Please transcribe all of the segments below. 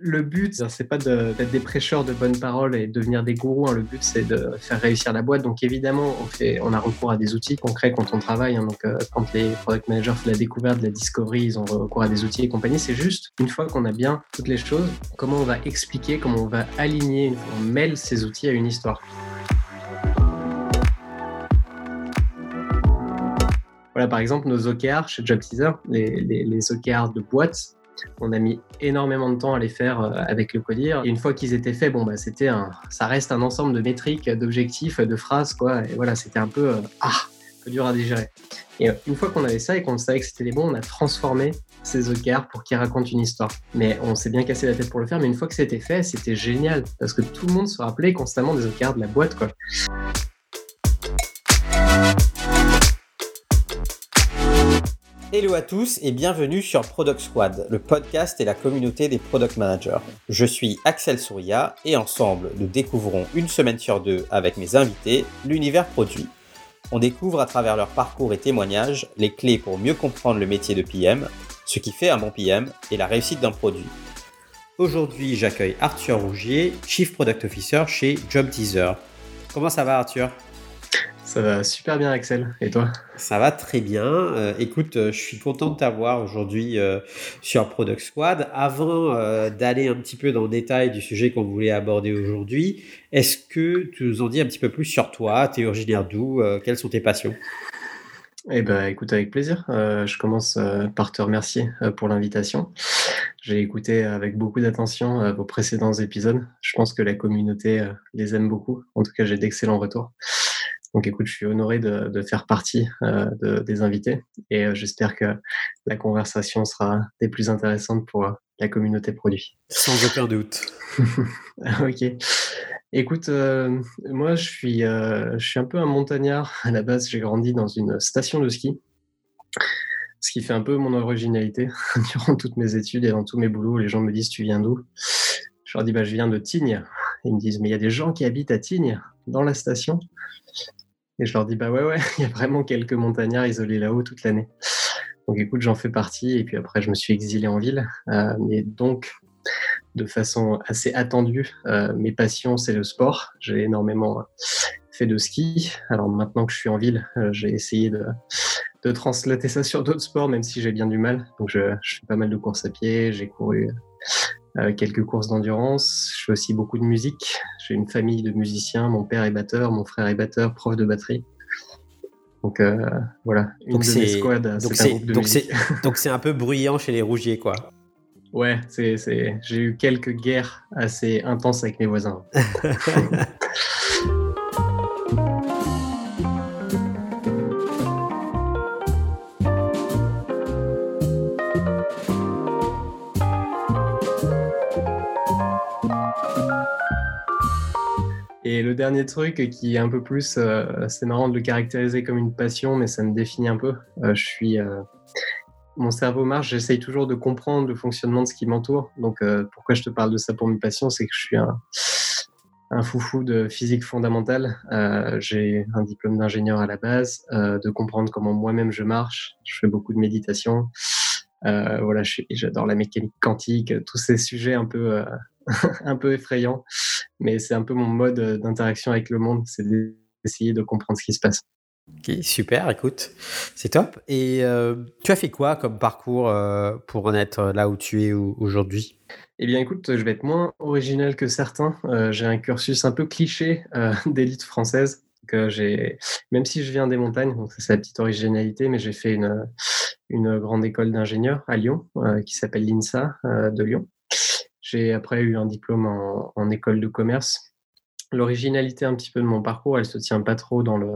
Le but, c'est pas d'être des prêcheurs de bonnes paroles et devenir des gourous. Hein. Le but, c'est de faire réussir la boîte. Donc évidemment, on, fait, on a recours à des outils concrets quand on travaille. Hein. Donc euh, quand les product managers font la découverte, de la discovery, ils ont recours à des outils et compagnie. C'est juste, une fois qu'on a bien toutes les choses, comment on va expliquer, comment on va aligner, on mêle ces outils à une histoire. Voilà, par exemple, nos OKR chez Job les, les, les OKR de boîte, on a mis énormément de temps à les faire euh, avec le codir. Et une fois qu'ils étaient faits, bon, bah, c'était un, ça reste un ensemble de métriques, d'objectifs, de phrases, quoi. Et voilà, c'était un peu, euh, ah, un peu dur à digérer. Et euh, une fois qu'on avait ça et qu'on savait que c'était les bons, on a transformé ces OKR pour qu'ils racontent une histoire. Mais on s'est bien cassé la tête pour le faire. Mais une fois que c'était fait, c'était génial parce que tout le monde se rappelait constamment des OKR de la boîte, quoi. Hello à tous et bienvenue sur Product Squad, le podcast et la communauté des product managers. Je suis Axel Souria et ensemble nous découvrons une semaine sur deux avec mes invités l'univers produit. On découvre à travers leur parcours et témoignages les clés pour mieux comprendre le métier de PM, ce qui fait un bon PM et la réussite d'un produit. Aujourd'hui, j'accueille Arthur Rougier, Chief Product Officer chez Job Teaser. Comment ça va Arthur? Ça va super bien, Axel. Et toi? Ça va très bien. Euh, écoute, euh, je suis content de t'avoir aujourd'hui euh, sur Product Squad. Avant d'aller un petit peu dans le détail du sujet qu'on voulait aborder aujourd'hui, est-ce que tu nous en dis un petit peu plus sur toi? Tu es originaire d'où? Quelles sont tes passions? Eh ben, écoute, avec plaisir. je commence par te remercier pour l'invitation. J'ai écouté avec beaucoup d'attention vos précédents épisodes. Je pense que la communauté les aime beaucoup. En tout cas, j'ai d'excellents retours. Donc écoute, je suis honoré de, faire partie euh, des invités et euh, j'espère que la conversation sera des plus intéressantes pour euh, la communauté produit. Sans aucun doute. ok. Écoute, moi je suis, je suis un peu un montagnard. À la base, j'ai grandi dans une station de ski, ce qui fait un peu mon originalité durant toutes mes études et dans tous mes boulots. Les gens me disent Tu viens d'où? Je leur dis bah, Je viens de Tignes. Ils me disent Mais il y a des gens qui habitent à Tignes, dans la station. Et je leur dis, bah ouais, ouais, il y a vraiment quelques montagnards isolés là-haut toute l'année. Donc écoute, j'en fais partie. Et puis après, je me suis exilé en ville. Euh, mais donc, de façon assez attendue, euh, mes passions, c'est le sport. J'ai énormément fait de ski. Alors maintenant que je suis en ville, euh, j'ai essayé de, de translater ça sur d'autres sports, même si j'ai bien du mal. Donc je, je fais pas mal de courses à pied, j'ai couru quelques courses d'endurance. Je fais aussi beaucoup de musique. J'ai une famille de musiciens. Mon père est batteur, mon frère est batteur, prof de batterie. Donc euh, voilà, une donc de mes squads, donc c'est un peu bruyant chez les Rougiers, quoi. Ouais, c'est, j'ai eu quelques guerres assez intenses avec mes voisins. dernier truc qui est un peu plus, euh, c'est marrant de le caractériser comme une passion, mais ça me définit un peu. Euh, je suis, euh, mon cerveau marche, j'essaye toujours de comprendre le fonctionnement de ce qui m'entoure. Donc, pourquoi je te parle de ça pour mes passions, c'est que je suis un, foufou de physique fondamentale. J'ai un diplôme d'ingénieur à la base, de comprendre comment moi-même je marche. Je fais beaucoup de méditation. voilà, j'adore la mécanique quantique, tous ces sujets un peu un peu effrayant, mais c'est un peu mon mode euh, d'interaction avec le monde, c'est d'essayer de comprendre ce qui se passe. Ok, super, écoute, c'est top. Et euh, tu as fait quoi comme parcours euh, pour en être là où tu es aujourd'hui? Eh bien, écoute, je vais être moins original que certains. j'ai un cursus un peu cliché d'élite française. Que j'ai, même si je viens des montagnes, donc c'est la petite originalité, mais j'ai fait une, une grande école d'ingénieur à Lyon qui s'appelle l'INSA de Lyon. J'ai après eu un diplôme en, école de commerce. L'originalité un petit peu de mon parcours, elle se tient pas trop dans le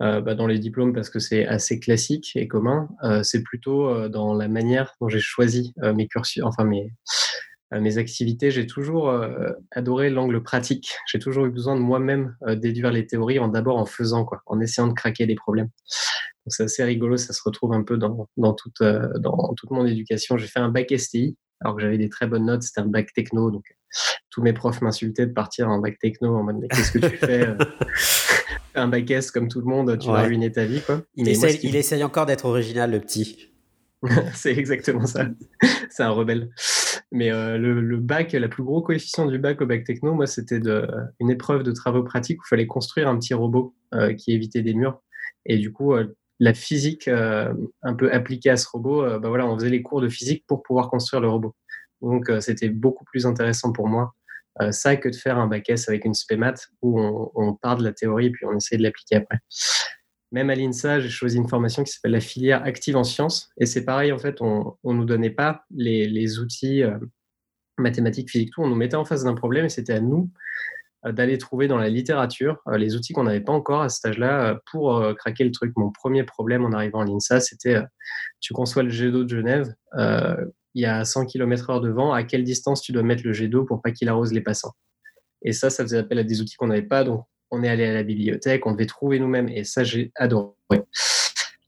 euh, bah, dans les diplômes parce que c'est assez classique et commun. Euh, c'est plutôt euh, dans la manière dont j'ai choisi mes cursus, enfin mes mes activités. J'ai toujours adoré l'angle pratique. J'ai toujours eu besoin de moi-même déduire les théories en d'abord en faisant quoi, en essayant de craquer des problèmes. Donc c'est assez rigolo, ça se retrouve un peu dans, dans, toute, dans toute mon éducation. J'ai fait un bac STI, alors que j'avais des très bonnes notes, c'était un bac techno, donc tous mes profs m'insultaient de partir en bac techno en mode mais qu'est-ce que tu fais euh, Un bac S comme tout le monde, tu vas ruiner ta vie quoi. Il, essaye, il essaye encore d'être original le petit. c'est exactement ça. c'est un rebelle. Mais le, bac, la plus gros coefficient du bac au bac techno, moi, c'était une épreuve de travaux pratiques où il fallait construire un petit robot qui évitait des murs. Et du coup, la physique un peu appliquée à ce robot, bah on faisait les cours de physique pour pouvoir construire le robot. Donc, c'était beaucoup plus intéressant pour moi ça que de faire un bac S avec une spémat où on, on part de la théorie puis on essaie de l'appliquer après même à l'INSA, j'ai choisi une formation qui s'appelle la filière active en sciences. Et c'est pareil, en fait, on ne nous donnait pas les, outils euh, mathématiques, physiques, tout. On nous mettait en face d'un problème et c'était à nous euh, d'aller trouver dans la littérature euh, les outils qu'on n'avait pas encore à cet âge-là pour craquer le truc. Mon premier problème en arrivant à l'INSA, c'était tu conçois le jet d'eau de Genève, il y a 100 km/h de vent, à quelle distance tu dois mettre le jet d'eau pour pas qu'il arrose les passants? Et ça, ça faisait appel à des outils qu'on n'avait pas. On est allé à la bibliothèque, on devait trouver nous-mêmes, et ça, j'ai adoré.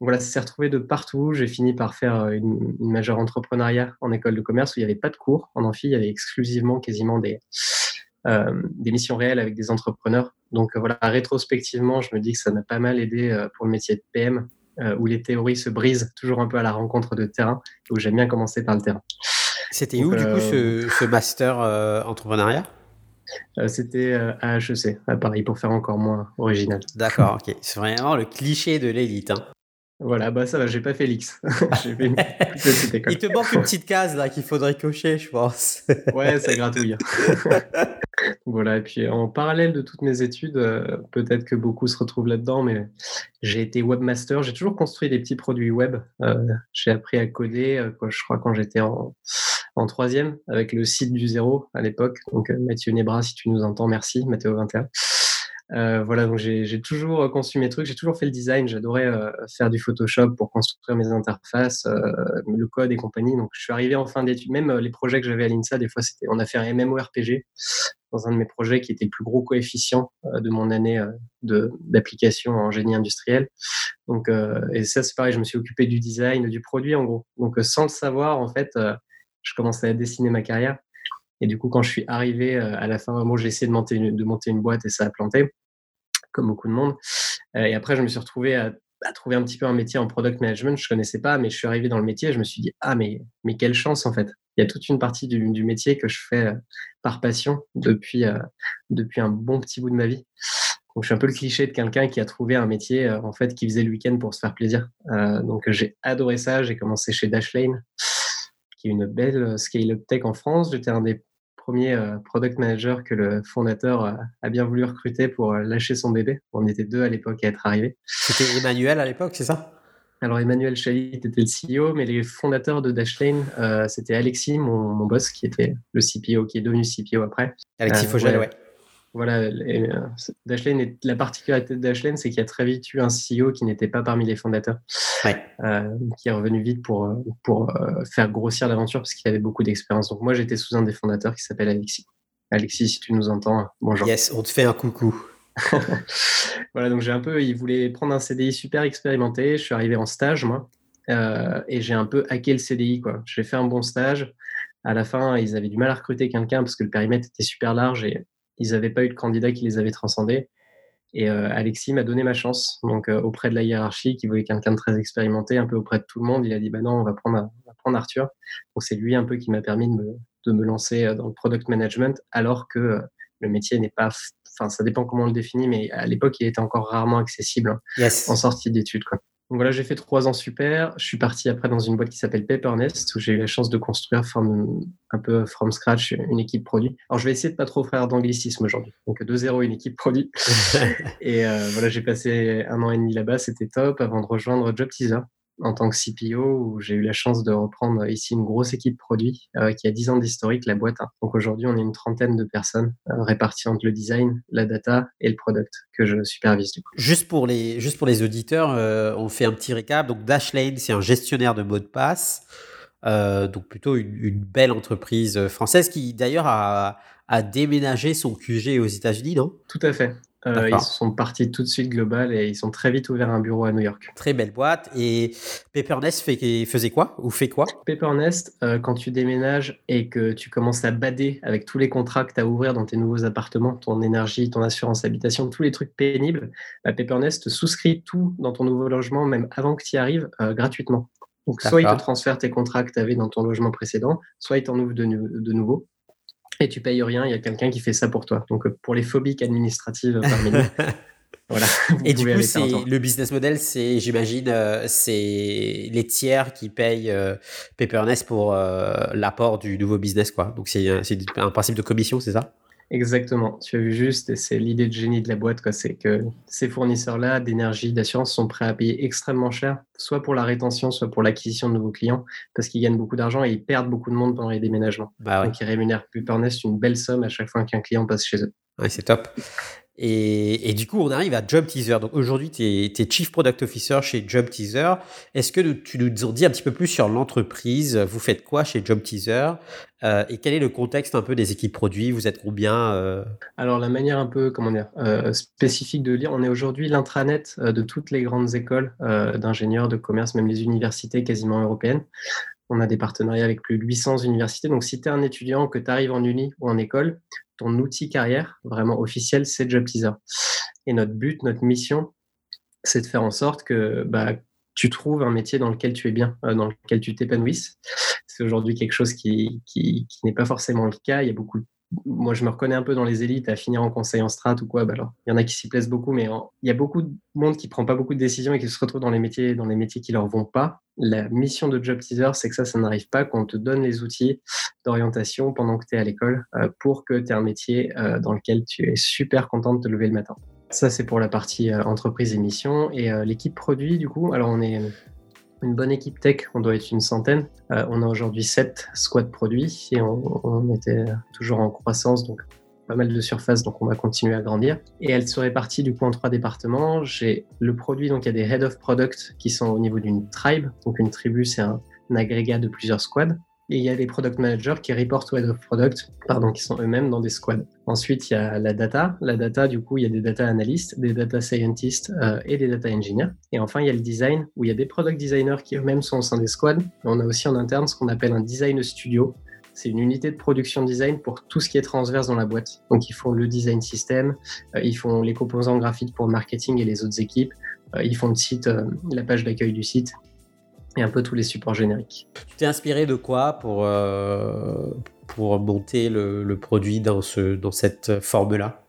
voilà, ça s'est retrouvé de partout. J'ai fini par faire euh, une, majeure entrepreneuriat en école de commerce où il n'y avait pas de cours. En amphi, il y avait exclusivement quasiment des, euh, des missions réelles avec des entrepreneurs. Donc euh, voilà, rétrospectivement, je me dis que ça m'a pas mal aidé pour le métier de PM, où les théories se brisent toujours un peu à la rencontre de terrain, où j'aime bien commencer par le terrain. C'était où, du coup, ce, ce master entrepreneuriat? euh, c'était euh, à HEC, à Paris, pour faire encore moins original. D'accord, ok. C'est vraiment le cliché de l'élite. Hein. Voilà, bah ça va, j'ai pas fait l'X. Il te manque une petite case là qu'il faudrait cocher, je pense. ouais, ça gratouille. voilà, et puis en parallèle de toutes mes études, euh, peut-être que beaucoup se retrouvent là-dedans, mais j'ai été webmaster. J'ai toujours construit des petits produits web. j'ai appris à coder, je crois, quand j'étais en, en troisième avec le site du zéro à l'époque. Donc euh, Mathieu Nebra, si tu nous entends, merci, Mathéo 21. Euh, voilà, donc j'ai toujours conçu mes trucs, j'ai toujours fait le design, j'adorais euh, faire du Photoshop pour construire mes interfaces, le code et compagnie. Donc je suis arrivé en fin d'études, même les projets que j'avais à l'INSA, des fois c'était, on a fait un MMORPG dans un de mes projets qui était le plus gros coefficient de mon année d'application en génie industriel. Donc et ça c'est pareil, je me suis occupé du design, du produit en gros. Donc sans le savoir en fait je commençais à dessiner ma carrière. Et du coup, quand je suis arrivé euh, à la fin, moi, j'ai essayé de monter, une, boîte et ça a planté, comme beaucoup de monde. Euh, et après, je me suis retrouvé à, trouver un petit peu un métier en product management. Je connaissais pas, mais je suis arrivé dans le métier. je me suis dit, ah, mais, mais quelle chance, en fait. Il y a toute une partie du, du métier que je fais euh, par passion depuis, depuis un bon petit bout de ma vie. Donc, je suis un peu le cliché de quelqu'un qui a trouvé un métier, en fait, qui faisait le week-end pour se faire plaisir. donc, j'ai adoré ça. J'ai commencé chez Dashlane qui est une belle euh, scale-up tech en France. J'étais un des premiers euh, product managers que le fondateur a bien voulu recruter pour euh, lâcher son bébé. On était deux à l'époque à être arrivés. C'était Emmanuel à l'époque, c'est ça? Alors Emmanuel Chalit était le CEO, mais les fondateurs de Dashlane, c'était Alexis, mon, boss, qui était le CPO, qui est devenu CPO après. Alexis Fogel, ouais voilà, euh, Dashlane, la particularité de Dashlane, c'est qu'il y a très vite eu un CEO qui n'était pas parmi les fondateurs, euh, qui est revenu vite pour, euh, pour faire grossir l'aventure parce qu'il avait beaucoup d'expérience. Donc moi, j'étais sous un des fondateurs qui s'appelle Alexis. Alexis, si tu nous entends, bonjour. Yes, on te fait un coucou. voilà, donc j'ai un peu, il voulait prendre un CDI super expérimenté. Je suis arrivé en stage, moi, et j'ai un peu hacké le CDI, quoi. J'ai fait un bon stage. À la fin, ils avaient du mal à recruter quelqu'un parce que le périmètre était super large et ils n'avaient pas eu de candidat qui les avait transcendés. Et euh, Alexis m'a donné ma chance. Donc, euh, auprès de la hiérarchie, qui voulait quelqu'un de très expérimenté, un peu auprès de tout le monde, il a dit bah non, on va prendre, prendre Arthur. Donc, c'est lui un peu qui m'a permis de me, de me, lancer euh, dans le product management, alors que le métier n'est pas. Enfin, ça dépend comment on le définit, mais à l'époque, il était encore rarement accessible hein, en sortie d'études. Quoi. Donc voilà, j'ai fait trois ans super. Je suis parti après dans une boîte qui s'appelle Paper_Nest où j'ai eu la chance de construire un peu from scratch une équipe produit. Alors je vais essayer de pas trop faire d'anglicisme aujourd'hui. Donc de zéro une équipe produit. et euh, voilà, j'ai passé un an et demi là-bas, c'était top avant de rejoindre Job Teaser en tant que CPO où j'ai eu la chance de reprendre ici une grosse équipe produit euh, qui a 10 ans d'historique, la boîte. Hein. Donc aujourd'hui, on est une trentaine de personnes euh, réparties entre le design, la data et le product que je supervise du coup. Juste pour les, juste pour les auditeurs, euh, on fait un petit récap. Donc Dashlane, c'est un gestionnaire de mots de passe. donc plutôt une, belle entreprise française qui d'ailleurs a, a déménagé son QG aux États-Unis, non? Tout à fait. Euh, ils sont partis tout de suite global et ils sont très vite ouverts un bureau à New York. Très belle boîte. Et Paper_Nest fait, faisait quoi ou fait quoi? Paper_Nest, euh, quand tu déménages et que tu commences à bader avec tous les contrats que tu as à ouvrir dans tes nouveaux appartements, ton énergie, ton assurance habitation, tous les trucs pénibles, bah, Paper_Nest souscrit tout dans ton nouveau logement, même avant que tu y arrives, euh, gratuitement. Donc, soit ils te transfèrent tes contrats que tu avais dans ton logement précédent, soit ils t'en ouvrent de, de nouveau et tu payes rien, il y a quelqu'un qui fait ça pour toi. Donc euh, pour les phobiques administratives parmi nous, voilà. Et du coup, le business model, c'est, j'imagine, euh, c'est les tiers qui payent euh, Papernest pour l'apport du nouveau business, quoi. Donc c'est un principe de commission, c'est ça? Exactement, tu as vu juste, et c'est l'idée de génie de la boîte, c'est que ces fournisseurs-là d'énergie, d'assurance sont prêts à payer extrêmement cher, soit pour la rétention, soit pour l'acquisition de nouveaux clients, parce qu'ils gagnent beaucoup d'argent et ils perdent beaucoup de monde pendant les déménagements. Bah Donc ils rémunèrent Pupernest une belle somme à chaque fois qu'un client passe chez eux. Ouais, c'est top. Et, du coup, on arrive à Job Teaser. Donc aujourd'hui, tu es, Chief Product Officer chez Job Teaser. Est-ce que tu nous dis un petit peu plus sur l'entreprise? Vous faites quoi chez Job Teaser? Euh, Et quel est le contexte un peu des équipes produits? Vous êtes combien euh? Alors la manière un peu, comment dire, euh, spécifique de lire, on est aujourd'hui l'intranet de toutes les grandes écoles d'ingénieurs, de commerce, même les universités quasiment européennes. On a des partenariats avec plus de 800 universités. Donc, si tu es un étudiant, que tu arrives en uni ou en école, ton outil carrière vraiment officiel, c'est Job Teaser. Et notre but, notre mission, c'est de faire en sorte que bah, tu trouves un métier dans lequel tu es bien, euh, dans lequel tu t'épanouisses. C'est aujourd'hui quelque chose qui, qui, qui n'est pas forcément le cas. Il y a beaucoup de moi, je me reconnais un peu dans les élites à finir en conseil en strat ou quoi. Bah alors, il y en a qui s'y plaisent beaucoup, mais il y a beaucoup de monde qui prend pas beaucoup de décisions et qui se retrouve dans les métiers, dans les métiers qui leur vont pas. La mission de Job Teaser, c'est que ça, ça n'arrive pas, qu'on te donne les outils d'orientation pendant que tu es à l'école euh, pour que tu aies un métier euh, dans lequel tu es super content de te lever le matin. Ça, c'est pour la partie euh, entreprise et mission. Et l'équipe produit, du coup, alors on est une bonne équipe tech, on doit être une centaine. Euh, on a aujourd'hui 7 squads produits et on, était toujours en croissance, donc pas mal de surface, donc on va continuer à grandir. Et elle se répartit du coup en trois départements. J'ai le produit, donc il y a des head of product qui sont au niveau d'une tribe. Donc une tribu, c'est un agrégat de plusieurs squads. Et il y a les product managers qui reportent au head of product, pardon, qui sont eux-mêmes dans des squads. Ensuite, il y a la data. La data, du coup, il y a des data analysts, des data scientists euh, et des data engineers. Et enfin, il y a le design, où il y a des product designers qui eux-mêmes sont au sein des squads. on a aussi en interne ce qu'on appelle un design studio. C'est une unité de production design pour tout ce qui est transverse dans la boîte. Donc, ils font le design system, euh, ils font les composants graphiques pour le marketing et les autres équipes, euh, ils font le site, la page d'accueil du site, et un peu tous les supports génériques. Tu t'es inspiré de quoi pour, euh, pour monter le, produit dans, ce, dans cette forme-là?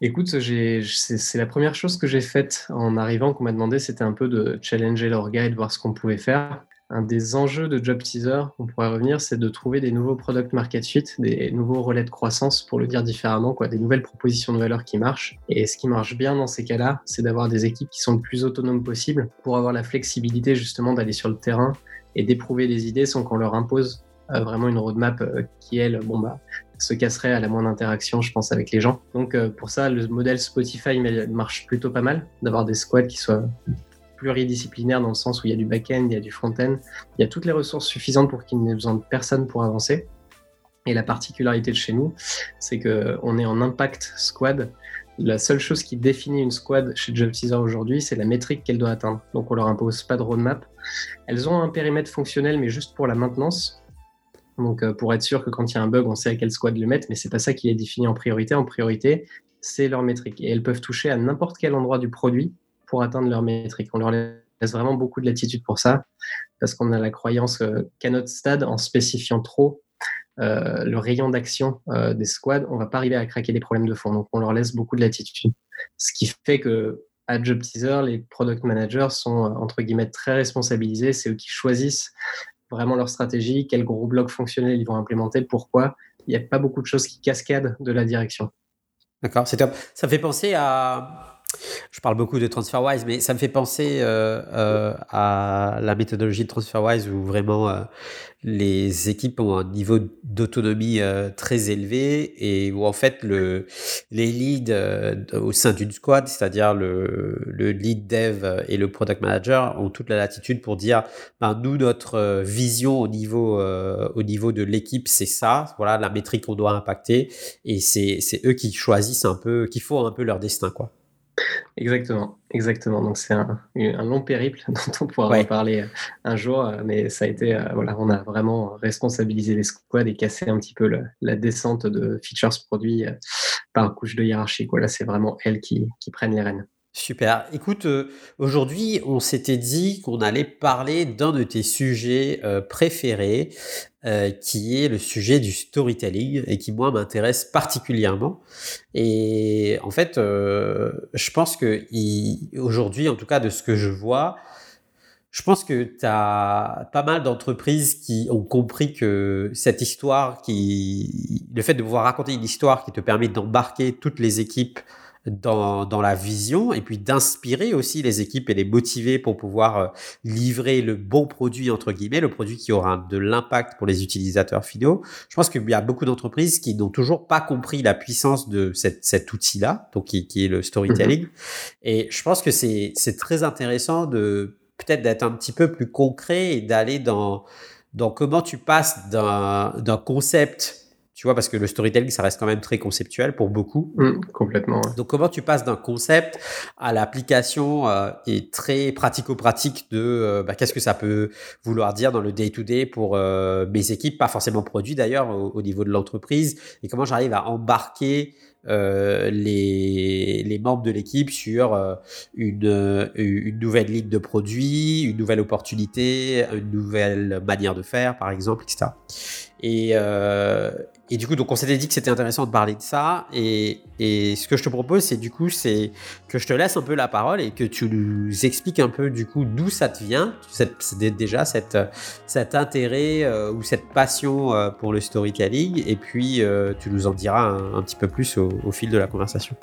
Écoute, c'est la première chose que j'ai faite en arrivant, qu'on m'a demandé, c'était un peu de challenger leur guide, voir ce qu'on pouvait faire un des enjeux de Job Teaser, on pourrait revenir, c'est de trouver des nouveaux product market fit, des nouveaux relais de croissance, pour le dire différemment, quoi, des nouvelles propositions de valeur qui marchent. Et ce qui marche bien dans ces cas-là, c'est d'avoir des équipes qui sont le plus autonomes possible pour avoir la flexibilité justement d'aller sur le terrain et d'éprouver des idées sans qu'on leur impose euh, vraiment une roadmap euh, qui, elle, bon, bah, se casserait à la moindre interaction, je pense, avec les gens. Donc, euh, pour ça, le modèle Spotify marche plutôt pas mal, d'avoir des squads qui soient pluridisciplinaire dans le sens où il y a du back-end, il y a du front-end, il y a toutes les ressources suffisantes pour qu'il n'ait besoin de personne pour avancer. Et la particularité de chez nous, c'est qu'on est en impact squad. La seule chose qui définit une squad chez Job Teaser aujourd'hui, c'est la métrique qu'elle doit atteindre. Donc on leur impose pas de roadmap. Elles ont un périmètre fonctionnel, mais juste pour la maintenance. Donc euh, pour être sûr que quand il y a un bug, on sait à quel squad le mettre, mais c'est pas ça qui est défini en priorité. En priorité, c'est leur métrique. Et elles peuvent toucher à n'importe quel endroit du produit pour atteindre leur métrique. On leur laisse vraiment beaucoup de latitude pour ça, parce qu'on a la croyance qu'à notre stade, en spécifiant trop euh, le rayon d'action euh, des squads, on va pas arriver à craquer des problèmes de fond. Donc, on leur laisse beaucoup de latitude. Ce qui fait que à Job Teaser, les product managers sont euh, entre guillemets très responsabilisés. C'est eux qui choisissent vraiment leur stratégie, quel gros bloc fonctionnel ils vont implémenter, pourquoi. Il n'y a pas beaucoup de choses qui cascadent de la direction. D'accord, c'est top. Ça fait penser à je parle beaucoup de TransferWise, mais ça me fait penser euh, euh, à la méthodologie de TransferWise où vraiment euh, les équipes ont un niveau d'autonomie très élevé et où en fait le, les leads au sein d'une squad, c'est-à-dire le, le, lead dev et le product manager, ont toute la latitude pour dire ben, nous, notre vision au niveau, au niveau de l'équipe, c'est ça, voilà la métrique qu'on doit impacter et c'est eux qui choisissent un peu, qui font un peu leur destin. quoi. Exactement, exactement. Donc c'est un, long périple dont on pourra en parler euh, un jour, euh, mais ça a été, euh, voilà, on a vraiment responsabilisé les squads et cassé un petit peu la descente de features produits par couche de hiérarchie. Là, c'est vraiment elles qui, qui prennent les rênes. Super. Écoute, euh, aujourd'hui, on s'était dit qu'on allait parler d'un de tes sujets euh, préférés, euh, qui est le sujet du storytelling et qui, moi, m'intéresse particulièrement. Et en fait, je pense que aujourd'hui, en tout cas, de ce que je vois, je pense que tu as pas mal d'entreprises qui ont compris que cette histoire, qui, le fait de pouvoir raconter une histoire qui te permet d'embarquer toutes les équipes dans, dans, la vision et puis d'inspirer aussi les équipes et les motiver pour pouvoir euh, livrer le bon produit, entre guillemets, le produit qui aura de l'impact pour les utilisateurs finaux. Je pense qu'il y a beaucoup d'entreprises qui n'ont toujours pas compris la puissance de cette, cet outil-là, donc qui, qui, est le storytelling. Mm-hmm. Et je pense que c'est très intéressant de peut-être d'être un petit peu plus concret et d'aller dans, dans comment tu passes d'un concept tu vois, parce que le storytelling, ça reste quand même très conceptuel pour beaucoup. Mmh, complètement. Donc, comment tu passes d'un concept à l'application euh, et très pratico-pratique de euh, bah, qu'est-ce que ça peut vouloir dire dans le day-to-day pour euh, mes équipes, pas forcément produits d'ailleurs au, niveau de l'entreprise, et comment j'arrive à embarquer euh, les, les, membres de l'équipe sur euh, une, une nouvelle ligne de produits, une nouvelle opportunité, une nouvelle manière de faire, par exemple, etc. Et, euh, et du coup, donc on s'était dit que c'était intéressant de parler de ça. Et, ce que je te propose, c'est du coup, c'est que je te laisse un peu la parole et que tu nous expliques un peu du coup d'où ça te vient, déjà cet intérêt euh, ou cette passion euh, pour le storytelling. Et puis, tu nous en diras un, petit peu plus au fil de la conversation.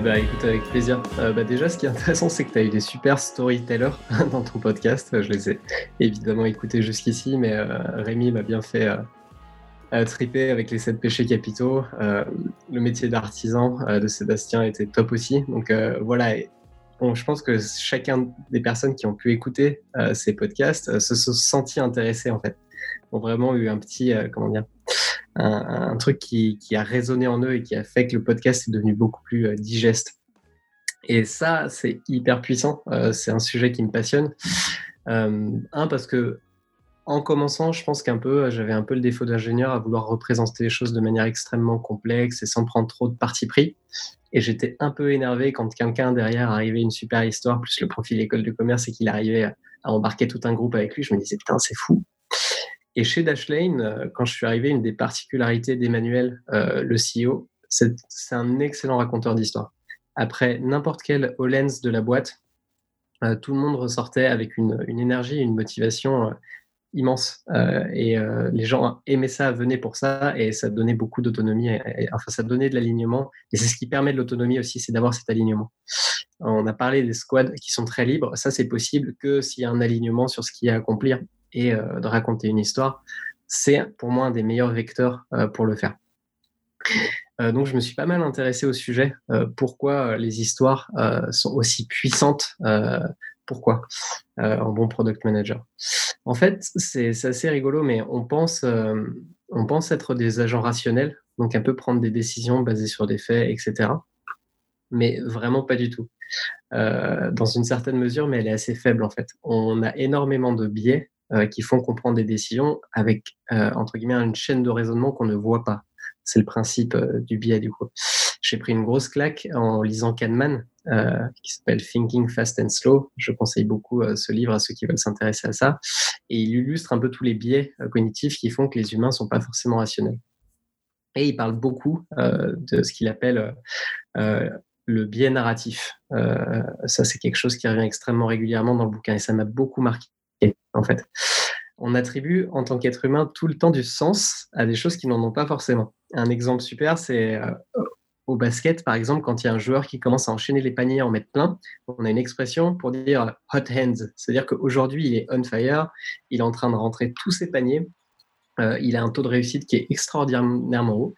Eh bah, écoute, avec plaisir. Euh, bah, déjà, ce qui est intéressant, c'est que tu as eu des super storytellers dans ton podcast. Je les ai évidemment écoutés jusqu'ici, mais euh, Rémi m'a bien fait euh, triper avec les sept péchés capitaux. le métier d'artisan de Sébastien était top aussi. Donc voilà, je pense que chacun des personnes qui ont pu écouter ces podcasts se sont sentis intéressés en fait. Ont vraiment eu un petit, comment dire, un, truc qui, a résonné en eux et qui a fait que le podcast est devenu beaucoup plus euh, digeste. Et ça, c'est hyper puissant. Euh, c'est un sujet qui me passionne. Euh, un, parce que en commençant, je pense qu'un peu, j'avais un peu le défaut d'ingénieur à vouloir représenter les choses de manière extrêmement complexe et sans prendre trop de parti pris. Et j'étais un peu énervé quand quelqu'un derrière arrivait une super histoire, plus le profil école de commerce et qu'il arrivait à embarquer tout un groupe avec lui. Je me disais, putain, c'est fou. Et chez Dashlane, euh, quand je suis arrivé, une des particularités d'Emmanuel, euh, le CEO, c'est un excellent raconteur d'histoire. Après n'importe quel Holens de la boîte, euh, tout le monde ressortait avec une, énergie, une motivation immense. et les gens aimaient ça, venaient pour ça, et ça donnait beaucoup d'autonomie. Enfin, ça donnait de l'alignement. Et c'est ce qui permet de l'autonomie aussi, c'est d'avoir cet alignement. On a parlé des squads qui sont très libres. Ça, c'est possible que s'il y a un alignement sur ce qu'il y a à accomplir et euh, de raconter une histoire, c'est pour moi un des meilleurs vecteurs euh, pour le faire. Euh, donc je me suis pas mal intéressé au sujet, pourquoi les histoires sont aussi puissantes, pourquoi en bon product manager. En fait, c'est assez rigolo, mais on pense, on pense être des agents rationnels, donc un peu prendre des décisions basées sur des faits, etc. Mais vraiment pas du tout. dans une certaine mesure, mais elle est assez faible en fait. On a énormément de biais euh, qui font qu'on prend des décisions avec, euh, entre guillemets, une chaîne de raisonnement qu'on ne voit pas. C'est le principe euh, du biais, du coup. J'ai pris une grosse claque en lisant Kahneman, qui s'appelle Thinking Fast and Slow. Je conseille beaucoup ce livre à ceux qui veulent s'intéresser à ça. Et il illustre un peu tous les biais cognitifs qui font que les humains sont pas forcément rationnels. Et il parle beaucoup de ce qu'il appelle le biais narratif. ça, c'est quelque chose qui revient extrêmement régulièrement dans le bouquin et ça m'a beaucoup marqué en fait. On attribue en tant qu'être humain tout le temps du sens à des choses qui n'en ont pas forcément. Un exemple super, c'est euh, au basket, par exemple, quand il y a un joueur qui commence à enchaîner les paniers en mettre plein, on a une expression pour dire hot hands. C'est-à-dire qu'aujourd'hui, il est on fire, il est en train de rentrer tous ses paniers, euh, il a un taux de réussite qui est extraordinairement haut.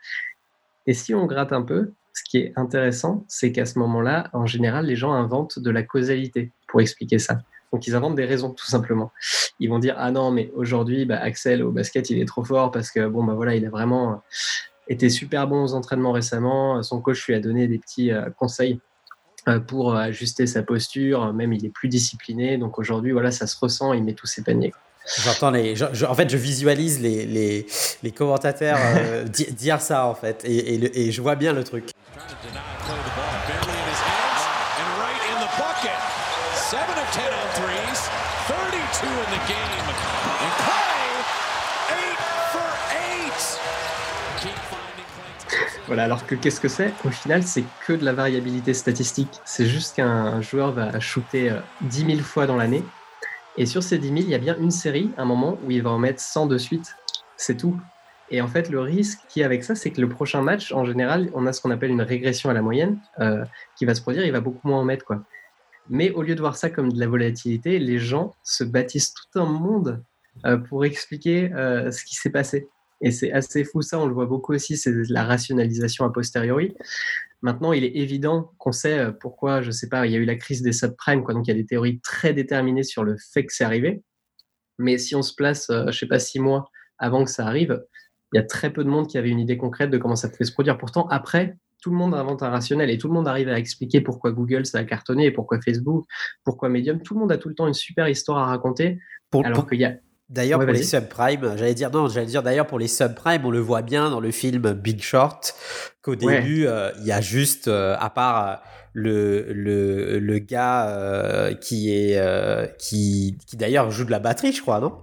Et si on gratte un peu, ce qui est intéressant, c'est qu'à ce moment-là, en général, les gens inventent de la causalité pour expliquer ça. Donc ils inventent des raisons tout simplement. Ils vont dire ah non mais aujourd'hui bah, Axel au basket il est trop fort parce que bon bah voilà il a vraiment été super bon aux entraînements récemment. Son coach lui a donné des petits euh, conseils pour ajuster sa posture. Même il est plus discipliné. Donc aujourd'hui, voilà, ça se ressent. Il met tous ses paniers. J'entends les. en fait, je visualise les, les, les commentateurs dire ça, en fait. Et, et, et, je vois bien le truc. Alors que qu'est-ce que c'est? Au final, c'est que de la variabilité statistique. C'est juste qu'un joueur va shooter 10 euh, 000 fois dans l'année. Et sur ces 10 000, il y a bien une série, un moment, où il va en mettre 100 de suite. C'est tout. Et en fait, le risque qui est avec ça, c'est que le prochain match, en général, on a ce qu'on appelle une régression à la moyenne euh, qui va se produire, il va beaucoup moins en mettre. Quoi. Mais au lieu de voir ça comme de la volatilité, les gens se bâtissent tout un monde euh, pour expliquer ce qui s'est passé. Et c'est assez fou ça, on le voit beaucoup aussi, c'est la rationalisation a posteriori. Maintenant, il est évident qu'on sait euh, pourquoi, je ne sais pas, il y a eu la crise des subprimes, quoi, donc il y a des théories très déterminées sur le fait que c'est arrivé. Mais si on se place, euh, je ne sais pas, six mois avant que ça arrive, il y a très peu de monde qui avait une idée concrète de comment ça pouvait se produire. Pourtant, après, tout le monde invente un rationnel et tout le monde arrive à expliquer pourquoi Google ça a cartonné et pourquoi Facebook, pourquoi Medium. Tout le monde a tout le temps une super histoire à raconter. Pour, alors qu'il y a D'ailleurs, pour les subprimes, j'allais dire, non, j'allais dire d'ailleurs pour les subprimes, on le voit bien dans le film Big Short, qu'au début, euh, il y a juste, euh, à part euh, le, le, le gars qui est, qui, qui d'ailleurs joue de la batterie, je crois, non?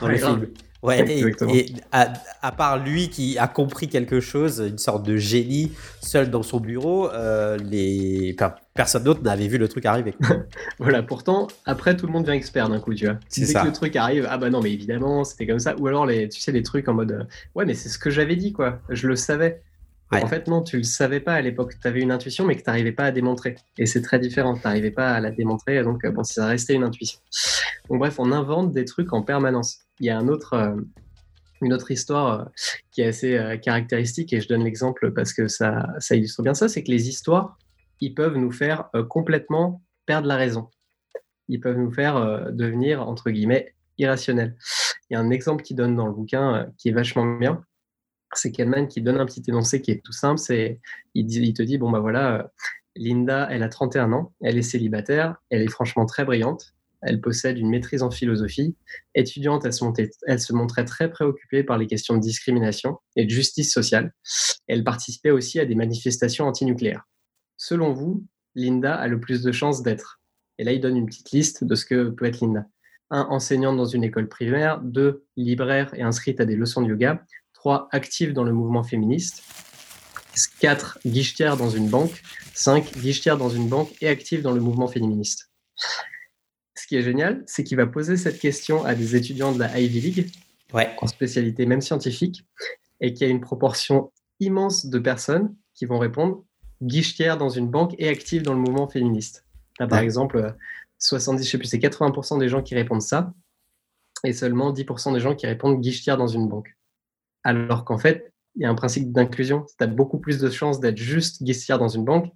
Dans le film. Ouais, et, à, part lui qui a compris quelque chose, une sorte de génie, seul dans son bureau, euh, les... personne d'autre n'avait vu le truc arriver. voilà, pourtant, après, tout le monde devient expert d'un coup, tu vois. Dès que le truc arrive, ah bah non, mais évidemment, c'était comme ça. Ou alors, les, tu sais, les trucs en mode, euh, ouais, mais c'est ce que j'avais dit, quoi. Je le savais. En fait, non, tu le savais pas à l'époque. Tu avais une intuition, mais que tu n'arrivais pas à démontrer. Et c'est très différent. Tu n'arrivais pas à la démontrer. Donc, euh, bon, ça restait une intuition. Donc, bref, on invente des trucs en permanence. Il y a un autre, euh, une autre histoire euh, qui est assez caractéristique, et je donne l'exemple parce que ça, ça illustre bien ça c'est que les histoires, ils peuvent nous faire complètement perdre la raison. Ils peuvent nous faire devenir, entre guillemets, irrationnels. Il y a un exemple qui donne dans le bouquin qui est vachement bien c'est Kahneman qui donne un petit énoncé qui est tout simple. C'est, il, te dit, bon, bah voilà, euh, Linda, elle a 31 ans, elle est célibataire, elle est franchement très brillante, elle possède une maîtrise en philosophie. Étudiante, elle se, elle se montrait très préoccupée par les questions de discrimination et de justice sociale. Elle participait aussi à des manifestations antinucléaires. Selon vous, Linda a le plus de chances d'être. Et là, il donne une petite liste de ce que peut être Linda. 1. Enseignante dans une école primaire. 2. Libraire et inscrite à des leçons de yoga. 3. Active dans le mouvement féministe. 4. Guichetière dans une banque. 5. Guichetière dans une banque et active dans le mouvement féministe. Ce qui est génial, c'est qu'il va poser cette question à des étudiants de la Ivy League, en spécialité même scientifique, et qu'il y a une proportion immense de personnes qui vont répondre guichetière dans une banque et active dans le mouvement féministe. par exemple 70, je sais plus, c'est 80% des gens qui répondent ça, et seulement 10% des gens qui répondent guichetière dans une banque. Alors qu'en fait, il y a un principe d'inclusion. Tu as beaucoup plus de chances d'être juste guichetière dans une banque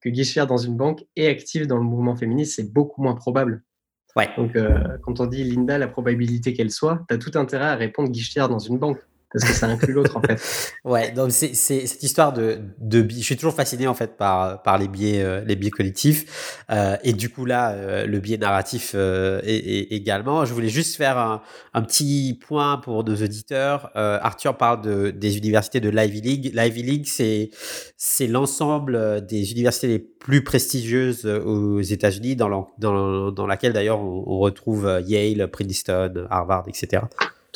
que guichetière dans une banque et active dans le mouvement féministe. C'est beaucoup moins probable. Ouais. Donc, euh, quand on dit Linda, la probabilité qu'elle soit, tu as tout intérêt à répondre guichetière dans une banque parce que ça inclut l'autre en fait. Ouais, donc c'est cette histoire de, de je suis toujours fasciné en fait par par les biais euh, les biais collectifs euh, et du coup là euh, le biais narratif euh, également. Je voulais juste faire un, petit point pour nos auditeurs. Arthur parle de des universités de l'Ivy League. L'Ivy League c'est c'est l'ensemble des universités les plus prestigieuses aux États-Unis dans, dans dans laquelle d'ailleurs on, on retrouve Yale, Princeton, Harvard, etc.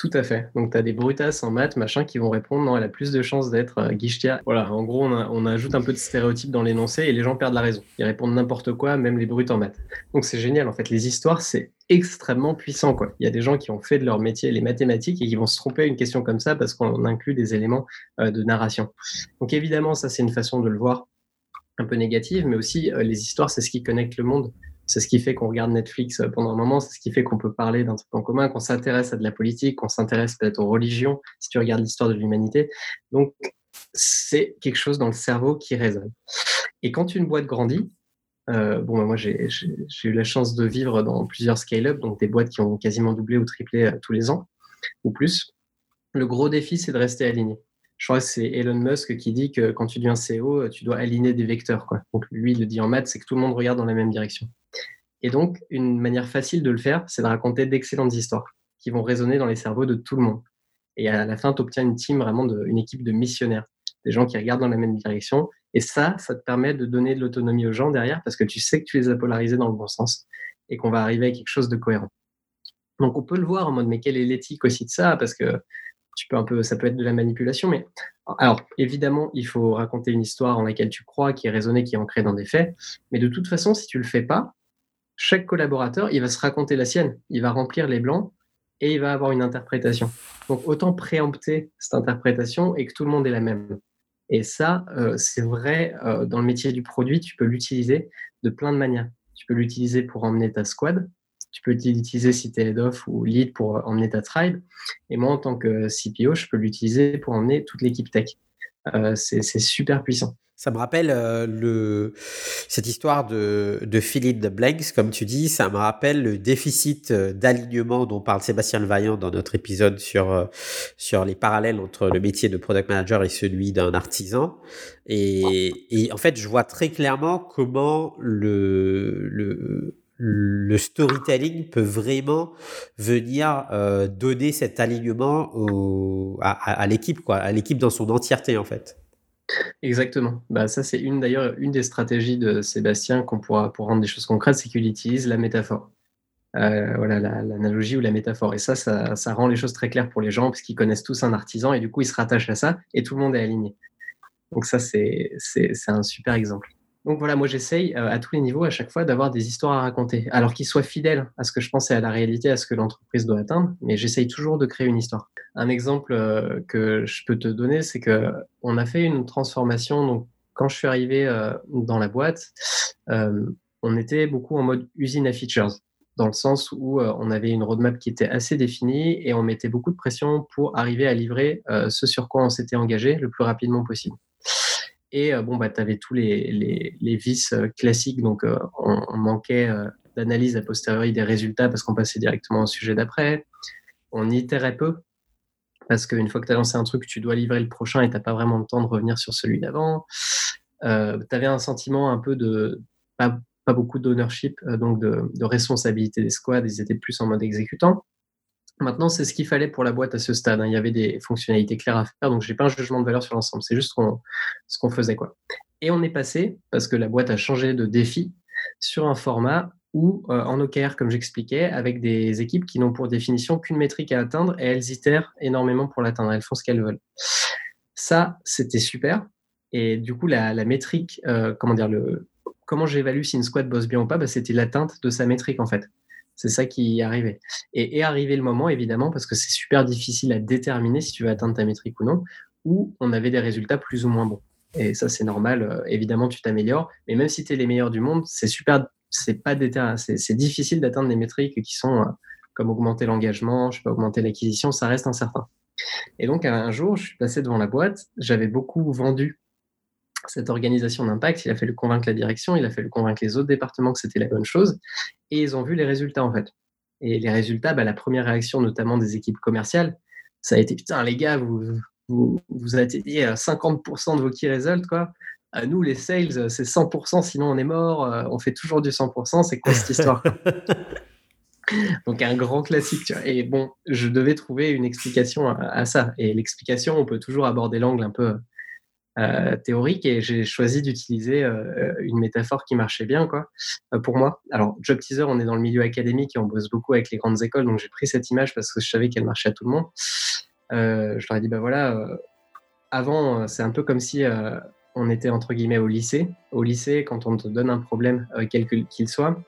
Tout à fait. Donc, tu as des brutasses en maths, machin, qui vont répondre non, elle a plus de chances d'être euh, guichetière. Voilà, en gros, on, ajoute un peu de stéréotypes dans l'énoncé et les gens perdent la raison. Ils répondent n'importe quoi, même les brutes en maths. Donc, c'est génial. En fait, les histoires, c'est extrêmement puissant. Quoi. Il y a des gens qui ont fait de leur métier les mathématiques et qui vont se tromper à une question comme ça parce qu'on inclut des éléments euh, de narration. Donc, évidemment, ça, c'est une façon de le voir un peu négative, mais aussi euh, les histoires, c'est ce qui connecte le monde. C'est ce qui fait qu'on regarde Netflix euh, pendant un moment, c'est ce qui fait qu'on peut parler d'un truc en commun, qu'on s'intéresse à de la politique, qu'on s'intéresse peut-être aux religions, si tu regardes l'histoire de l'humanité. Donc, c'est quelque chose dans le cerveau qui résonne. Et quand une boîte grandit, euh, bon, bah, moi, j'ai eu la chance de vivre dans plusieurs scale-up, donc des boîtes qui ont quasiment doublé ou triplé euh, tous les ans, ou plus. Le gros défi, c'est de rester aligné. Je crois que c'est Elon Musk qui dit que quand tu deviens CEO, tu dois aligner des vecteurs. Donc lui, il le dit en maths, c'est que tout le monde regarde dans la même direction. Et donc, une manière facile de le faire, c'est de raconter d'excellentes histoires qui vont résonner dans les cerveaux de tout le monde. Et à la fin, tu obtiens une team, vraiment une équipe de missionnaires, des gens qui regardent dans la même direction. Et ça, ça te permet de donner de l'autonomie aux gens derrière parce que tu sais que tu les as polarisés dans le bon sens et qu'on va arriver à quelque chose de cohérent. Donc on peut le voir en mode mais quelle est l'éthique aussi de ça? Parce que tu peux un peu ça peut être de la manipulation mais alors évidemment il faut raconter une histoire en laquelle tu crois qui est raisonnée qui est ancrée dans des faits mais de toute façon si tu le fais pas chaque collaborateur il va se raconter la sienne il va remplir les blancs et il va avoir une interprétation. Donc autant préempter cette interprétation et que tout le monde ait la même. Et ça, euh, c'est vrai euh, dans le métier du produit, tu peux l'utiliser de plein de manières. Tu peux l'utiliser pour emmener ta squad, tu peux l'utiliser si tu es head of ou lead pour emmener ta tribe. Et moi, en tant que CPO, je peux l'utiliser pour emmener toute l'équipe tech. Euh, c'est super puissant. Ça me rappelle euh, cette histoire de, Philippe de Blanks, comme tu dis, ça me rappelle le déficit euh, d'alignement dont parle Sébastien Levaillant dans notre épisode sur, les parallèles entre le métier de product manager et celui d'un artisan. Et, en fait, je vois très clairement comment le, le storytelling peut vraiment venir euh, donner cet alignement à, l'équipe, à l'équipe dans son entièreté, en fait. Exactement. Bah, ça, c'est une d'ailleurs une des stratégies de Sébastien qu'on pourra pour rendre des choses concrètes, c'est qu'il utilise la métaphore. Euh, voilà, l'analogie ou la métaphore. Et ça, ça, ça, rend les choses très claires pour les gens parce qu'ils connaissent tous un artisan et du coup, ils se rattachent à ça et tout le monde est aligné. Donc ça, c'est un super exemple. Donc voilà, moi j'essaye euh, à tous les niveaux à chaque fois d'avoir des histoires à raconter, alors qu'ils soient fidèles à ce que je pense et à la réalité, à ce que l'entreprise doit atteindre, mais j'essaye toujours de créer une histoire. Un exemple euh, que je peux te donner, c'est que on a fait une transformation. Donc quand je suis arrivé euh, dans la boîte, on était beaucoup en mode usine à features, dans le sens où on avait une roadmap qui était assez définie et on mettait beaucoup de pression pour arriver à livrer ce sur quoi on s'était engagé le plus rapidement possible. Et bon, bah, tu avais tous les, les, vices classiques. Donc, on, on, manquait d'analyse a posteriori des résultats parce qu'on passait directement au sujet d'après. On itérait peu parce qu'une fois que tu as lancé un truc, tu dois livrer le prochain et tu pas vraiment le temps de revenir sur celui d'avant. Euh, tu avais un sentiment un peu de pas, pas beaucoup d'ownership, donc de, de, responsabilité des squads. Ils étaient plus en mode exécutant. Maintenant, c'est ce qu'il fallait pour la boîte à ce stade. Hein. Il y avait des fonctionnalités claires à faire, donc j'ai pas un jugement de valeur sur l'ensemble. C'est juste ce qu'on faisait, quoi. Et on est passé, parce que la boîte a changé de défi, sur un format où, euh, en OKR, comme j'expliquais, avec des équipes qui n'ont pour définition qu'une métrique à atteindre et elles itèrent énormément pour l'atteindre. Elles font ce qu'elles veulent. Ça, c'était super. Et du coup, la, la métrique, euh, comment dire, le, comment j'évalue si une squad bosse bien ou pas, bah, c'était l'atteinte de sa métrique en fait. C'est ça qui est arrivé. Et est arrivé le moment, évidemment, parce que c'est super difficile à déterminer si tu vas atteindre ta métrique ou non, où on avait des résultats plus ou moins bons. Et ça, c'est normal. Euh, évidemment, tu t'améliores. Mais même si tu es les meilleurs du monde, c'est super, c'est pas c'est difficile d'atteindre des métriques qui sont euh, comme augmenter l'engagement, je sais pas, augmenter l'acquisition, ça reste incertain. Et donc, un jour, je suis passé devant la boîte, j'avais beaucoup vendu cette organisation d'impact, il a fallu convaincre la direction, il a fallu convaincre les autres départements que c'était la bonne chose, et ils ont vu les résultats en fait. Et les résultats, bah, la première réaction notamment des équipes commerciales, ça a été putain les gars, vous, vous, vous atteignez 50% de vos key results quoi. À nous les sales, c'est 100%, sinon on est mort, euh, on fait toujours du 100%, c'est quoi cette histoire Donc un grand classique. Tu vois. Et bon, je devais trouver une explication à, à ça. Et l'explication, on peut toujours aborder l'angle un peu euh, théorique et j'ai choisi d'utiliser euh, une métaphore qui marchait bien quoi euh, pour moi. Alors job teaser, on est dans le milieu académique et on bosse beaucoup avec les grandes écoles, donc j'ai pris cette image parce que je savais qu'elle marchait à tout le monde. je leur ai dit bah voilà, avant c'est un peu comme si on était entre guillemets au lycée. Au lycée, quand on te donne un problème quel qu'il soit,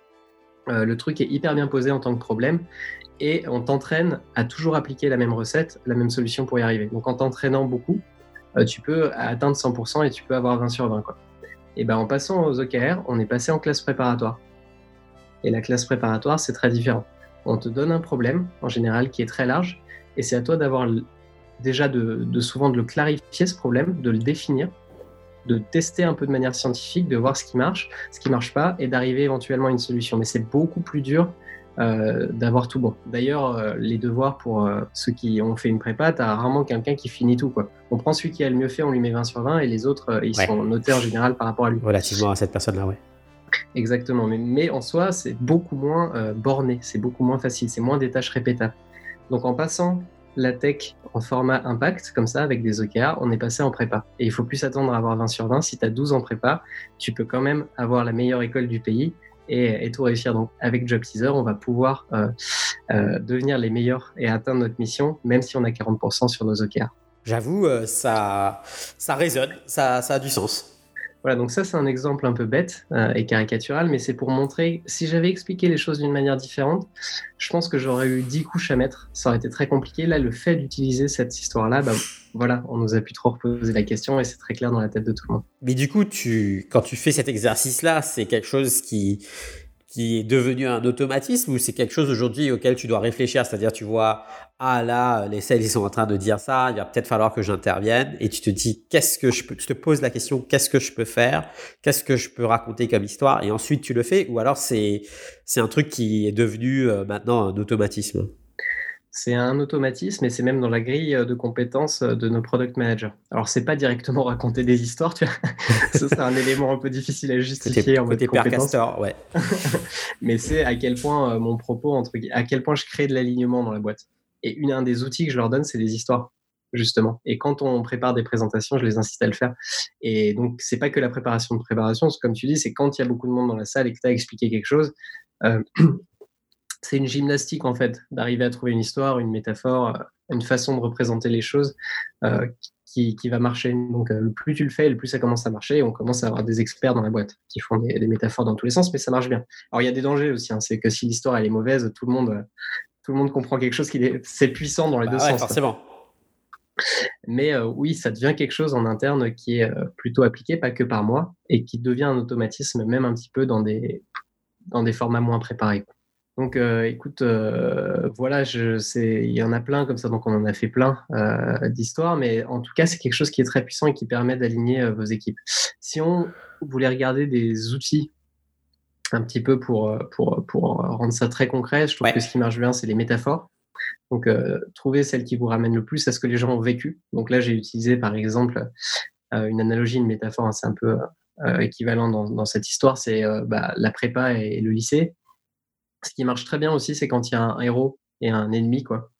le truc est hyper bien posé en tant que problème et on t'entraîne à toujours appliquer la même recette, la même solution pour y arriver. Donc en t'entraînant beaucoup, euh, tu peux atteindre 100% et tu peux avoir 20 sur 20. Quoi. Et ben, en passant aux OKR, on est passé en classe préparatoire. Et la classe préparatoire, c'est très différent. On te donne un problème, en général, qui est très large, et c'est à toi d'avoir déjà de, souvent de le clarifier, ce problème, de le définir, de tester un peu de manière scientifique, de voir ce qui marche, ce qui marche pas, et d'arriver éventuellement à une solution. Mais c'est beaucoup plus dur d'avoir tout bon. D'ailleurs, les devoirs pour ceux qui ont fait une prépa, tu as rarement quelqu'un qui finit tout. Quoi. On prend celui qui a le mieux fait, on lui met 20 sur 20 et les autres, ils sont notés en général par rapport à lui. Relativement à cette personne-là, ouais. Exactement, mais, mais en soi, c'est beaucoup moins borné, c'est beaucoup moins facile, c'est moins des tâches répétables. Donc en passant la tech en format impact, comme ça, avec des OKR, on est passé en prépa. Et il faut plus s'attendre à avoir 20 sur 20. Si tu as 12 en prépa, tu peux quand même avoir la meilleure école du pays et, tout réussir. Donc, avec Job Teaser, on va pouvoir euh, euh, devenir les meilleurs et atteindre notre mission, même si on a 40% sur nos OKR. J'avoue, euh, ça, ça résonne, ça, ça a du sens. Voilà, donc ça c'est un exemple un peu bête euh, et caricatural, mais c'est pour montrer, si j'avais expliqué les choses d'une manière différente, je pense que j'aurais eu 10 couches à mettre, ça aurait été très compliqué. Là, le fait d'utiliser cette histoire-là, bah, voilà, on nous a pu trop reposer la question et c'est très clair dans la tête de tout le monde. Mais du coup, quand tu fais cet exercice-là, c'est quelque chose qui, qui est devenu un automatisme ou c'est quelque chose aujourd'hui auquel tu dois réfléchir? C'est-à-dire, tu vois, ah là, les sales, ils sont en train de dire ça, il va peut-être falloir que j'intervienne et tu te dis, qu'est-ce que je peux, tu te poses la question, qu'est-ce que je peux faire? Qu'est-ce que je peux raconter comme histoire? Et ensuite, tu le fais ou alors c'est, c'est un truc qui est devenu euh, maintenant un automatisme? C'est un automatisme et c'est même dans la grille de compétences de nos product managers. Alors, c'est pas directement raconter des histoires, tu vois. Ce serait un élément un peu difficile à justifier en côté mode Castor, ouais. Mais c'est à quel point euh, mon propos, entre à quel point je crée de l'alignement dans la boîte. Et une, un des outils que je leur donne, c'est des histoires, justement. Et quand on prépare des présentations, je les incite à le faire. Et donc, c'est pas que la préparation de préparation, comme tu dis, c'est quand il y a beaucoup de monde dans la salle et que tu as expliqué quelque chose. Euh, c'est une gymnastique en fait, d'arriver à trouver une histoire, une métaphore, euh, une façon de représenter les choses euh, qui, va marcher. Donc euh, le plus tu le fais, le plus ça commence à marcher. on commence à avoir des experts dans la boîte qui font des, métaphores dans tous les sens, mais ça marche bien. Alors il y a des dangers aussi, hein. c'est que si l'histoire elle est mauvaise, tout le monde, tout le monde comprend quelque chose qui est, c'est puissant dans les bah deux sens. Forcément. Mais oui, ça devient quelque chose en interne qui est plutôt appliqué, pas que par moi, et qui devient un automatisme même un petit peu dans des, dans des formats moins préparés. Donc, euh, écoute, euh, voilà, il y en a plein comme ça, donc on en a fait plein euh, d'histoires, mais en tout cas, c'est quelque chose qui est très puissant et qui permet d'aligner vos équipes. Si on voulait regarder des outils un petit peu pour, pour, pour rendre ça très concret, je trouve que ce qui marche bien, c'est les métaphores. Donc, trouver celles qui vous ramènent le plus à ce que les gens ont vécu. Donc là, j'ai utilisé par exemple une analogie, une métaphore, hein, c'est un peu équivalent dans, dans, cette histoire, c'est bah, la prépa et le lycée ce qui marche très bien aussi, c'est quand il y a un héros et un ennemi, quoi.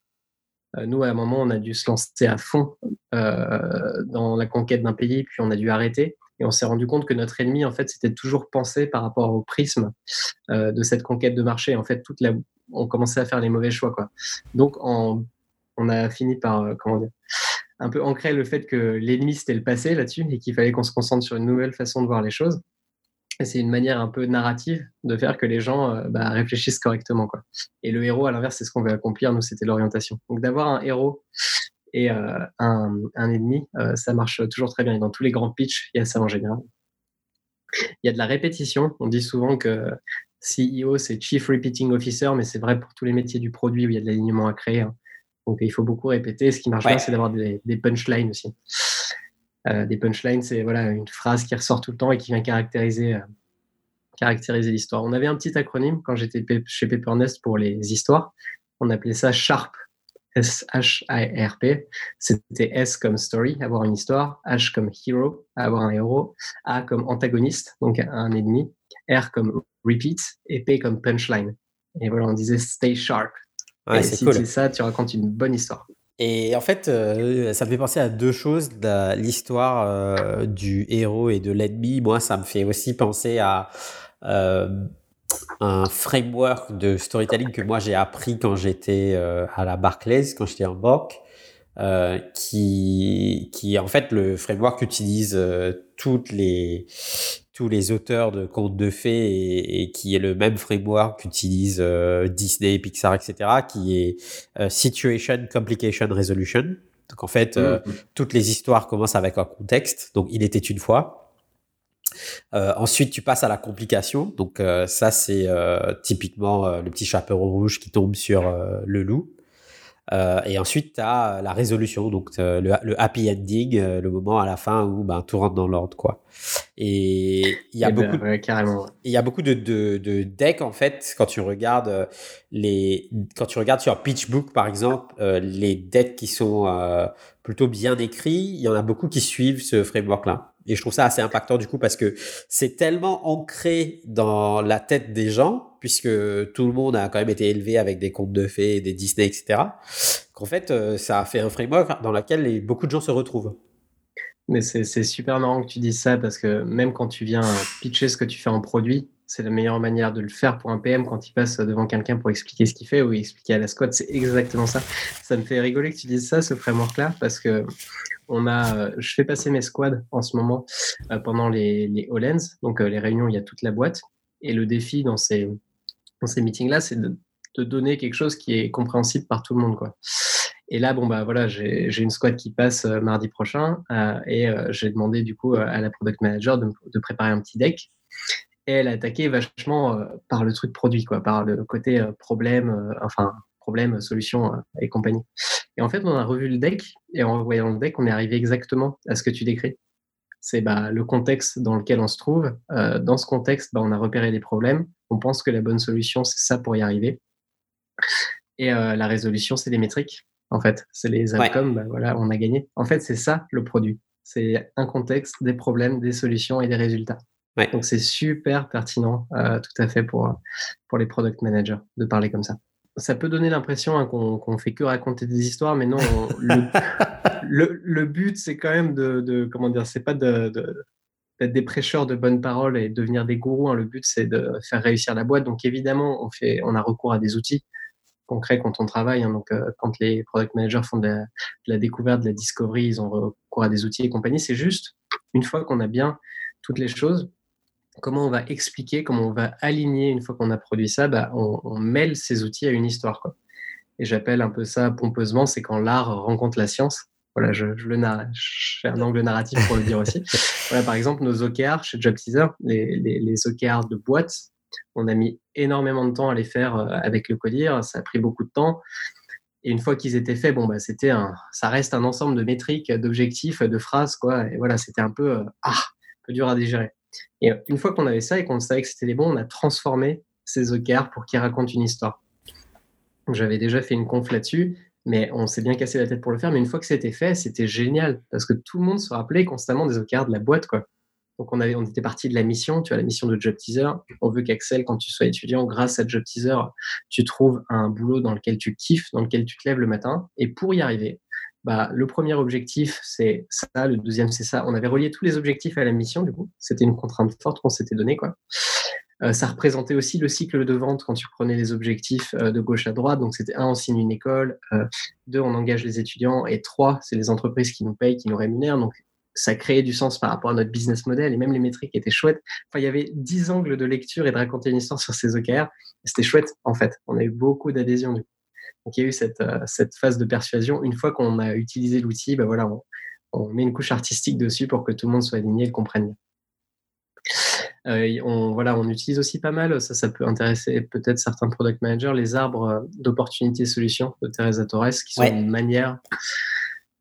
Euh, nous, à un moment, on a dû se lancer à fond euh, dans la conquête d'un pays, puis on a dû arrêter. Et on s'est rendu compte que notre ennemi, en fait, c'était toujours pensé par rapport au prisme euh, de cette conquête de marché. En fait, toute la... on commençait à faire les mauvais choix, quoi. Donc, on a fini par, comment un peu ancrer le fait que l'ennemi, c'était le passé là-dessus et qu'il fallait qu'on se concentre sur une nouvelle façon de voir les choses c'est une manière un peu narrative de faire que les gens euh, bah, réfléchissent correctement. Quoi. Et le héros, à l'inverse, c'est ce qu'on veut accomplir. Nous, c'était l'orientation. Donc d'avoir un héros et euh, un, ennemi, euh, ça marche toujours très bien. Et dans tous les grands pitchs, il y a ça en général. Il y a de la répétition. On dit souvent que CEO, c'est Chief Repeating Officer, mais c'est vrai pour tous les métiers du produit où il y a de l'alignement à créer. Hein. Donc il faut beaucoup répéter. Ce qui marche bien, c'est d'avoir des, des punchlines aussi. Euh, des punchlines, c'est voilà, une phrase qui ressort tout le temps et qui vient caractériser, euh, caractériser l'histoire. On avait un petit acronyme quand j'étais chez Paper pour les histoires. On appelait ça SHARP. S-H-A-R-P. C'était S comme story, avoir une histoire, H comme hero, avoir un héros, A comme antagoniste, donc un ennemi, R comme repeat et P comme punchline. Et voilà, on disait stay sharp. et si c'est ça, tu racontes une bonne histoire. Et en fait, euh, ça me fait penser à deux choses. L'histoire euh, du héros et de l'ennemi, moi, ça me fait aussi penser à euh, un framework de storytelling que moi j'ai appris quand j'étais à la Barclays, quand j'étais en BOC, qui, qui en fait le framework utilise toutes les tous les auteurs de contes de fées et, qui est le même framework qu'utilisent euh, Disney, Pixar, etc., qui est euh, Situation, Complication, Resolution. Donc en fait, euh, mmh. toutes les histoires commencent avec un contexte. Donc il était une fois. ensuite, tu passes à la complication. Donc ça, c'est typiquement le petit chaperon rouge qui tombe sur le loup. Euh, et ensuite, tu as la résolution, donc le, le, happy ending, euh, le moment à la fin où ben, tout rentre dans l'ordre. quoi. Et il y a Eh ben, beaucoup, ouais, carrément. il y a beaucoup de, de, de decks, en fait, quand tu regardes, euh, les, quand tu regardes sur PitchBook, par exemple, euh, les decks qui sont euh, plutôt bien écrits, il y en a beaucoup qui suivent ce framework-là. Et je trouve ça assez impactant du coup parce que c'est tellement ancré dans la tête des gens, puisque tout le monde a quand même été élevé avec des contes de fées, des Disney, etc., qu'en fait, euh, ça a fait un framework dans lequel beaucoup de gens se retrouvent. Mais c'est super marrant que tu dises ça parce que même quand tu viens pitcher ce que tu fais en produit, c'est la meilleure manière de le faire pour un PM quand il passe devant quelqu'un pour expliquer ce qu'il fait ou expliquer à la squad. C'est exactement ça. Ça me fait rigoler que tu dises ça, ce framework-là, parce que on a, euh, je fais passer mes squads en ce moment euh, pendant les, les donc euh, les réunions il y a toute la boîte. Et le défi dans ces, dans ces meetings-là, c'est de, donner quelque chose qui est compréhensible par tout le monde. Quoi. Et là, bon, bah voilà, j'ai une squad qui passe euh, mardi prochain euh, et euh, j'ai demandé du coup à la product manager de, de préparer un petit deck. Et elle a attaqué vachement par le truc produit, quoi, par le côté problème, enfin problème, solution et compagnie. Et en fait, on a revu le deck et en revoyant le deck, on est arrivé exactement à ce que tu décris. C'est bah, le contexte dans lequel on se trouve. Euh, dans ce contexte, bah, on a repéré des problèmes. On pense que la bonne solution, c'est ça pour y arriver. Et euh, la résolution, c'est des métriques. En fait, c'est les Ouais. outcomes. Bah, voilà, on a gagné. En fait, c'est ça le produit. C'est un contexte, des problèmes, des solutions et des résultats. Ouais. Donc c'est super pertinent, euh, tout à fait pour pour les product managers de parler comme ça. Ça peut donner l'impression hein, qu'on qu'on fait que raconter des histoires, mais non. on- le, le, le but, c'est quand même de, de comment dire, c'est pas de, de- d'être des prêcheurs de bonnes paroles et devenir des gourous. hein. Le but, c'est de faire réussir la boîte. Donc évidemment, on fait, on a recours à des outils concrets quand on travaille. hein. Donc euh, quand les product managers font de la, de la découverte, de la discovery, ils ont recours à des outils et compagnie. C'est juste une fois qu'on a bien toutes les choses, comment on va expliquer, comment on va aligner une fois qu'on a produit ça, bah, on, on mêle ces outils à une histoire. Quoi. Et j'appelle un peu ça pompeusement, c'est quand l'art rencontre la science. Voilà, je, je le narre, j'ai un angle narratif pour le dire aussi. Voilà, par exemple, nos OKR chez Job Teaser, les, les, les OKR de boîte, on a mis énormément de temps à les faire euh, avec le codir, ça a pris beaucoup de temps. Et une fois qu'ils étaient faits, bon, bah, c'était un, ça reste un ensemble de métriques, d'objectifs, de phrases, quoi. Et voilà, c'était un peu, euh, ah, un peu dur à digérer. Et une fois qu'on avait ça et qu'on savait que c'était les bons, on a transformé ces OKR pour qu'ils racontent une histoire. J'avais déjà fait une conf là-dessus, mais on s'est bien cassé la tête pour le faire. Mais une fois que c'était fait, c'était génial parce que tout le monde se rappelait constamment des OKR de la boîte, quoi. Donc on avait, on était parti de la mission, tu as la mission de Job Teaser. On veut qu'Axel, quand tu sois étudiant, grâce à Job Teaser, tu trouves un boulot dans lequel tu kiffes, dans lequel tu te lèves le matin. Et pour y arriver, bah, le premier objectif, c'est ça. Le deuxième, c'est ça. On avait relié tous les objectifs à la mission, du coup. C'était une contrainte forte qu'on s'était donnée, quoi. Euh, ça représentait aussi le cycle de vente quand tu prenais les objectifs euh, de gauche à droite. Donc, c'était un, on signe une école. Euh, deux, on engage les étudiants. Et trois, c'est les entreprises qui nous payent, qui nous rémunèrent. Donc, ça créait du sens par rapport à notre business model et même les métriques étaient chouettes. Enfin, il y avait dix angles de lecture et de raconter une histoire sur ces OKR. C'était chouette, en fait. On a eu beaucoup d'adhésion, du coup. Donc, il y a eu cette, euh, cette phase de persuasion. Une fois qu'on a utilisé l'outil, ben voilà, on, on, met une couche artistique dessus pour que tout le monde soit aligné et le comprenne bien. Euh, on, voilà, on utilise aussi pas mal, ça, ça peut intéresser peut-être certains product managers, les arbres d'opportunités solutions de Teresa Torres, qui sont ouais. une manière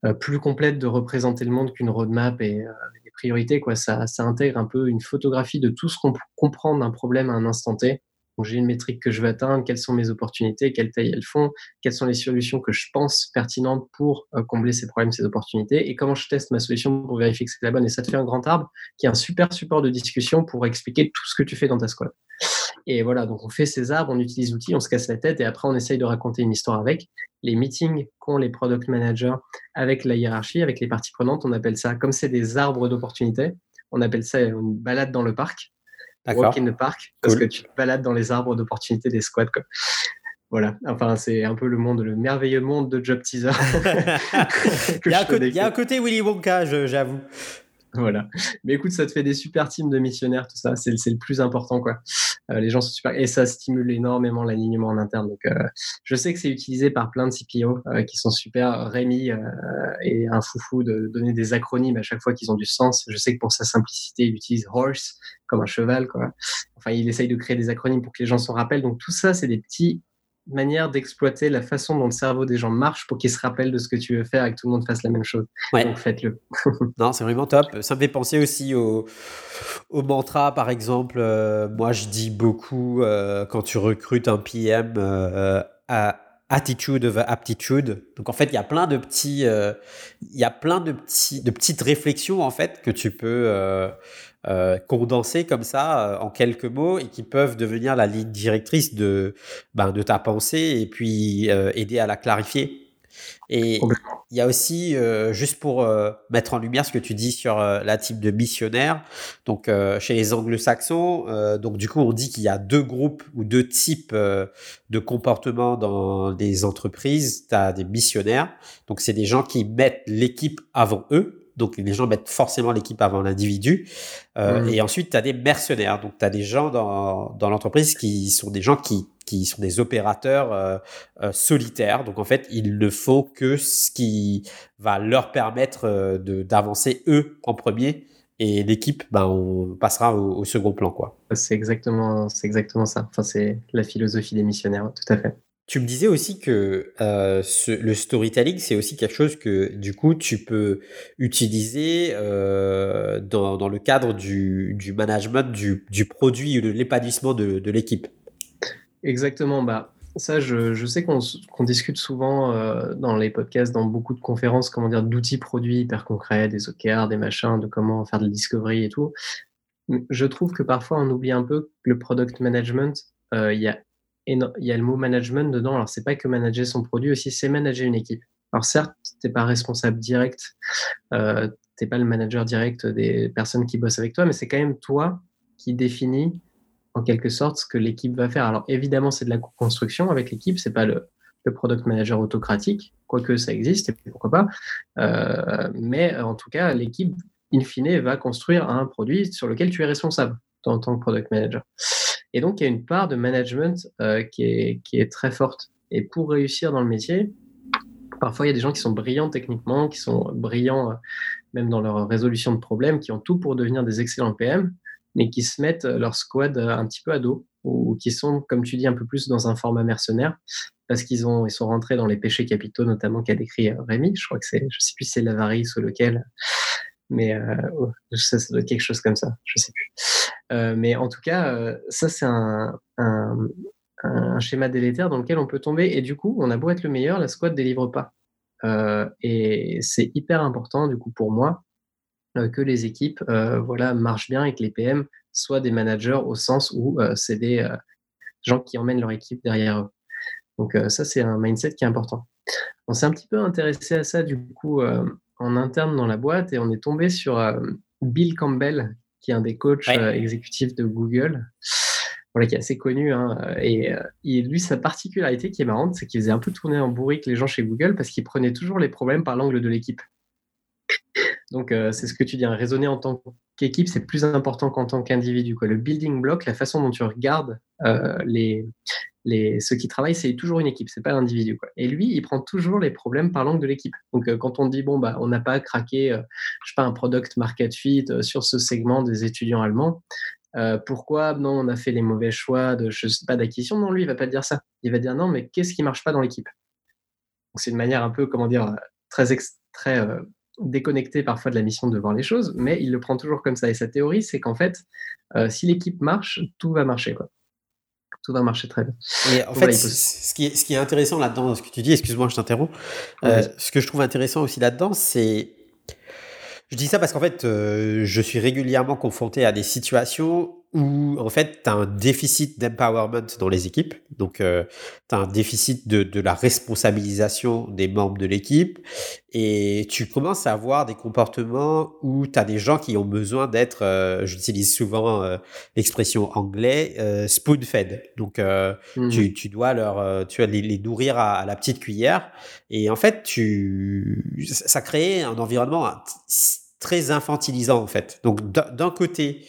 euh, plus complète de représenter le monde qu'une roadmap et euh, des priorités. Quoi. Ça, ça intègre un peu une photographie de tout ce qu'on peut comprendre d'un problème à un instant T. J'ai une métrique que je veux atteindre, quelles sont mes opportunités, quelle taille elles font, quelles sont les solutions que je pense pertinentes pour euh, combler ces problèmes, ces opportunités, et comment je teste ma solution pour vérifier que c'est la bonne. Et ça te fait un grand arbre qui est un super support de discussion pour expliquer tout ce que tu fais dans ta squad. Et voilà, donc on fait ces arbres, on utilise l'outil, on se casse la tête, et après on essaye de raconter une histoire avec. Les meetings qu'ont les product managers avec la hiérarchie, avec les parties prenantes, on appelle ça, comme c'est des arbres d'opportunités, on appelle ça une balade dans le parc. Walk in the park, parce cool. que tu te balades dans les arbres d'opportunités des squads. Quoi. Voilà, enfin, c'est un peu le monde, le merveilleux monde de Job Teaser. il y a un côté Willy Wonka, j'avoue. Voilà. Mais écoute, ça te fait des super teams de missionnaires, tout ça. C'est le plus important, quoi. Euh, les gens sont super. Et ça stimule énormément l'alignement en interne. Donc, euh, je sais que c'est utilisé par plein de CPO euh, qui sont super. Rémi et un foufou de donner des acronymes à chaque fois qu'ils ont du sens. Je sais que pour sa simplicité, il utilise horse comme un cheval, quoi. Enfin, il essaye de créer des acronymes pour que les gens s'en rappellent. Donc, tout ça, c'est des petits manière d'exploiter la façon dont le cerveau des gens marche pour qu'ils se rappellent de ce que tu veux faire et que tout le monde fasse la même chose. Donc faites-le. non, c'est vraiment top. Ça me fait penser aussi au, au mantra, par exemple. Euh, moi, je dis beaucoup euh, quand tu recrutes un PM euh, à attitude of aptitude. Donc en fait, il y a plein de petits, il y a plein de petits, de petites réflexions en fait que tu peux euh, condensés comme ça euh, en quelques mots et qui peuvent devenir la ligne directrice de, ben, de ta pensée et puis euh, aider à la clarifier. Et il y a aussi, juste pour mettre en lumière ce que tu dis sur la type de missionnaire, donc chez les anglo-saxons, donc du coup on dit qu'il y a deux groupes ou deux types de comportements dans les entreprises. Tu as des missionnaires, donc c'est des gens qui mettent l'équipe avant eux, donc les gens mettent forcément l'équipe avant l'individu. Euh, et ensuite, tu as des mercenaires. Donc tu as des gens dans, dans l'entreprise qui sont des gens qui, qui sont des opérateurs euh, euh, solitaires. Donc en fait, il ne faut que ce qui va leur permettre d'avancer eux en premier. Et l'équipe, ben, on passera au, au second plan. quoi. C'est exactement, exactement ça. Enfin, c'est la philosophie des missionnaires, tout à fait. Tu me disais aussi que euh, le storytelling, c'est aussi quelque chose que du coup tu peux utiliser euh, dans, dans, le cadre du, du management du, du, produit ou de l'épanouissement de, de l'équipe. Exactement. Bah, ça, je, je sais qu'on discute souvent euh, dans les podcasts, dans beaucoup de conférences, comment dire, d'outils produits hyper concrets, des OKR, des machins, de comment faire de la discovery et tout. Je trouve que parfois on oublie un peu que le product management, il y a et il y a le mot management dedans. Alors, c'est pas que manager son produit, aussi c'est manager une équipe. Alors, certes, tu n'es pas responsable direct, euh, tu n'es pas le manager direct des personnes qui bossent avec toi, mais c'est quand même toi qui définis en quelque sorte ce que l'équipe va faire. Alors, évidemment, c'est de la construction avec l'équipe, c'est pas le, le, product manager autocratique, quoique ça existe, et pourquoi pas. Euh, mais en tout cas, l'équipe, in fine, va construire un produit sur lequel tu es responsable en tant que product manager. Et donc, il y a une part de management euh, qui, est, qui est très forte. Et pour réussir dans le métier, parfois, il y a des gens qui sont brillants techniquement, qui sont brillants euh, même dans leur résolution de problèmes, qui ont tout pour devenir des excellents PM, mais qui se mettent leur squad euh, un petit peu à dos, ou qui sont, comme tu dis, un peu plus dans un format mercenaire, parce qu'ils ont, ils sont rentrés dans les péchés capitaux, notamment qu'a décrit Rémi. Je crois que c'est, je sais plus si c'est l'avarice ou lequel, mais euh, oh, ça, doit être quelque chose comme ça, je sais plus. Euh, mais en tout cas, euh, ça c'est un, schéma délétère dans lequel on peut tomber et du coup, on a beau être le meilleur, la squad délivre pas. Et c'est hyper important du coup pour moi que les équipes voilà marchent bien et que les PM soient des managers au sens où c'est des gens qui emmènent leur équipe derrière eux. Donc ça c'est un mindset qui est important. On s'est un petit peu intéressé à ça du coup en interne dans la boîte et on est tombé sur euh, Bill Campbell, qui est un des coachs euh, exécutifs de Google, voilà, qui est assez connu. Hein, et, euh, lui, sa particularité qui est marrante, c'est qu'il faisait un peu tourner en bourrique les gens chez Google parce qu'il prenait toujours les problèmes par l'angle de l'équipe. Donc, c'est ce que tu dis, hein, raisonner en tant qu'équipe, c'est plus important qu'en tant qu'individu. Le building block, la façon dont tu regardes les, les, ceux qui travaillent, c'est toujours une équipe, c'est pas l'individu. Et lui, il prend toujours les problèmes par l'angle de l'équipe. Donc, euh, quand on dit, bon, bah, on n'a pas craqué, euh, je sais pas, un product market fit euh, sur ce segment des étudiants allemands, pourquoi non, on a fait les mauvais choix de, je sais pas, d'acquisition? Non, lui, il va pas dire ça. Il va dire, non, mais qu'est-ce qui marche pas dans l'équipe? C'est une manière un peu, comment dire, très, très déconnectée parfois de la mission de voir les choses, mais il le prend toujours comme ça. Et sa théorie, c'est qu'en fait, si l'équipe marche, tout va marcher. Quoi tout va marcher très bien. En fait, ce, qui est, ce qui est intéressant là-dedans, dans ce que tu dis, excuse-moi, je t'interromps. Euh, ce que je trouve intéressant aussi là-dedans, c'est. Je dis ça parce qu'en fait, euh, je suis régulièrement confronté à des situations où en fait tu as un déficit d'empowerment dans les équipes, donc euh, tu as un déficit de, de, la responsabilisation des membres de l'équipe et tu commences à avoir des comportements où tu as des gens qui ont besoin d'être, euh, j'utilise souvent euh, l'expression anglais, euh, spoon-fed. Donc mmh. tu, tu, dois leur, tu vas les, les nourrir à, à, la petite cuillère et en fait tu, ça crée un environnement très infantilisant en fait. Donc d'un côté,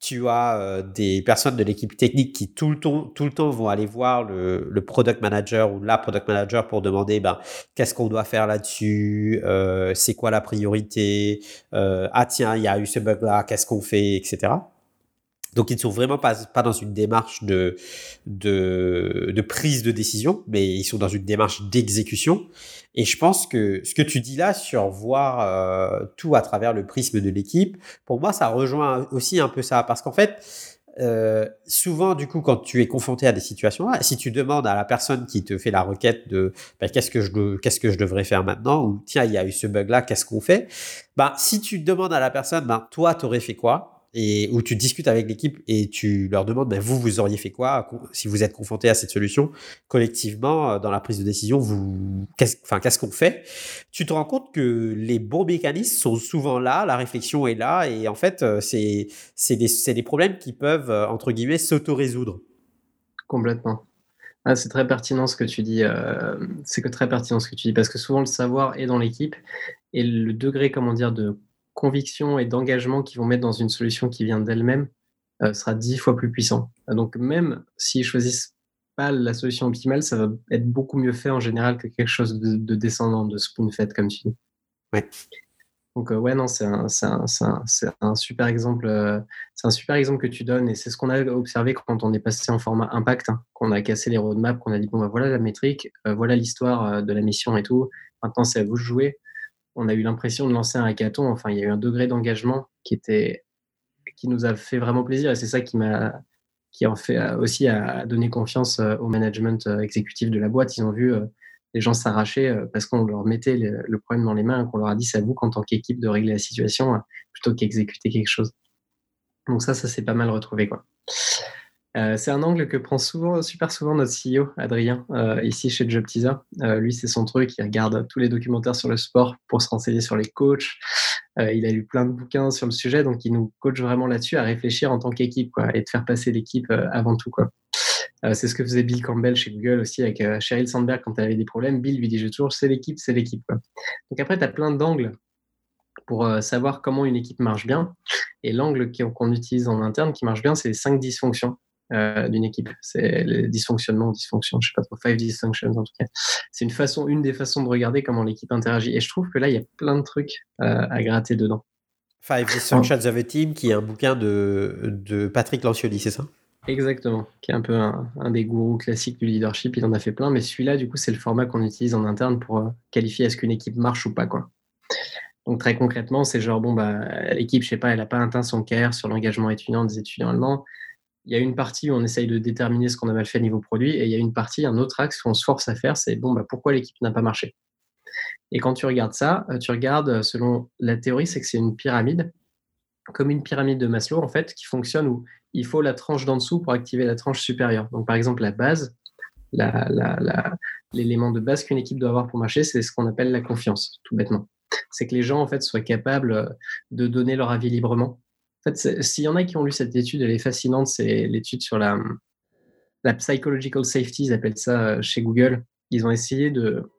tu as euh, des personnes de l'équipe technique qui tout le temps, tout le temps vont aller voir le, product manager ou la product manager pour demander ben, qu'est-ce qu'on doit faire là-dessus, euh, c'est quoi la priorité, euh, ah tiens, il y a eu ce bug-là, qu'est-ce qu'on fait, etc. Donc, ils ne sont vraiment pas, pas dans une démarche de, de, de, prise de décision, mais ils sont dans une démarche d'exécution. Et je pense que ce que tu dis là sur voir euh, tout à travers le prisme de l'équipe, pour moi, ça rejoint aussi un peu ça. Parce qu'en fait, euh, souvent, du coup, quand tu es confronté à des situations, si tu demandes à la personne qui te fait la requête de ben, qu'est-ce que je qu'est-ce que je devrais faire maintenant ou tiens, il y a eu ce bug là, qu'est-ce qu'on fait? Ben, si tu demandes à la personne, ben toi, t'aurais fait quoi? Et où tu discutes avec l'équipe et tu leur demandes, ben, vous, vous auriez fait quoi si vous êtes confronté à cette solution collectivement euh, dans la prise de décision, vous, qu'est-ce, enfin, qu'est-ce qu'on fait? Tu te rends compte que les bons mécanismes sont souvent là, la réflexion est là et en fait, euh, c'est, c'est, des, c'est des problèmes qui peuvent, euh, entre guillemets, s'auto-résoudre. Complètement. Ah, c'est très pertinent ce que tu dis. c'est que très pertinent ce que tu dis parce que souvent le savoir est dans l'équipe et le degré, comment dire, de conviction et d'engagement qu'ils vont mettre dans une solution qui vient d'elle-même euh, sera dix fois plus puissant. Donc même s'ils choisissent pas la solution optimale, ça va être beaucoup mieux fait en général que quelque chose de, descendant, de spoon-fed, comme tu dis. Ouais. Donc euh, ouais, non, c'est un, un, un, super exemple. Euh, c'est un super exemple que tu donnes et c'est ce qu'on a observé quand on est passé en format impact, hein, qu'on a cassé les roadmaps, qu'on a dit bon bah voilà la métrique, voilà l'histoire de la mission et tout. Maintenant c'est à vous de jouer on a eu l'impression de lancer un hackathon. Enfin, il y a eu un degré d'engagement qui était, qui nous a fait vraiment plaisir. Et c'est ça qui m'a, qui en fait aussi à donner confiance euh, au management euh, exécutif de la boîte. Ils ont vu euh, les gens s'arracher parce qu'on leur mettait le, problème dans les mains, qu'on leur a dit c'est à vous qu'en tant qu'équipe de régler la situation plutôt qu'exécuter quelque chose. Donc ça, ça s'est pas mal retrouvé quoi. Euh, c'est un angle que prend souvent, super souvent notre CEO, Adrien, euh, ici chez Job Teaser. Euh, lui, c'est son truc, il regarde tous les documentaires sur le sport pour se renseigner sur les coachs. il a lu plein de bouquins sur le sujet, donc il nous coach vraiment là-dessus à réfléchir en tant qu'équipe et de faire passer l'équipe avant tout. Quoi. c'est ce que faisait Bill Campbell chez Google aussi avec Sheryl Sandberg quand elle avait des problèmes. Bill lui disait toujours c'est l'équipe, c'est l'équipe. Donc après, tu as plein d'angles pour savoir comment une équipe marche bien. Et l'angle qu'on utilise en interne qui marche bien, c'est les cinq dysfonctions. Euh, d'une équipe. C'est les dysfonctionnements, dysfonctions, je sais pas trop, five dysfunctions en tout cas. C'est une façon, une des façons de regarder comment l'équipe interagit. Et je trouve que là, il y a plein de trucs euh, à gratter dedans. Five Dysfunctions of a Team, qui est un bouquin de, de Patrick Lancioli, c'est ça? Exactement, qui est un peu un, des gourous classiques du leadership. Il en a fait plein, mais celui-là, du coup, c'est le format qu'on utilise en interne pour euh, qualifier est-ce qu'une équipe marche ou pas, quoi. Donc très concrètement, c'est genre bon bah l'équipe, je sais pas, elle a pas atteint son KR sur l'engagement étudiant des étudiants allemands il y a une partie où on essaye de déterminer ce qu'on a mal fait niveau produit, et il y a une partie, un autre axe qu'on se force à faire, c'est bon, bah, pourquoi l'équipe n'a pas marché? Et quand tu regardes ça, euh, tu regardes, euh, selon la théorie, c'est que c'est une pyramide, comme une pyramide de Maslow, en fait, qui fonctionne où il faut la tranche d'en dessous pour activer la tranche supérieure. Donc, par exemple, la base, l'élément de base qu'une équipe doit avoir pour marcher, c'est ce qu'on appelle la confiance, tout bêtement. C'est que les gens, en fait, soient capables euh, de donner leur avis librement, fait, s'il y en a qui ont lu cette étude, elle est fascinante. C'est l'étude sur la, psychological safety, ils appellent ça euh, chez Google. Ils ont essayé de.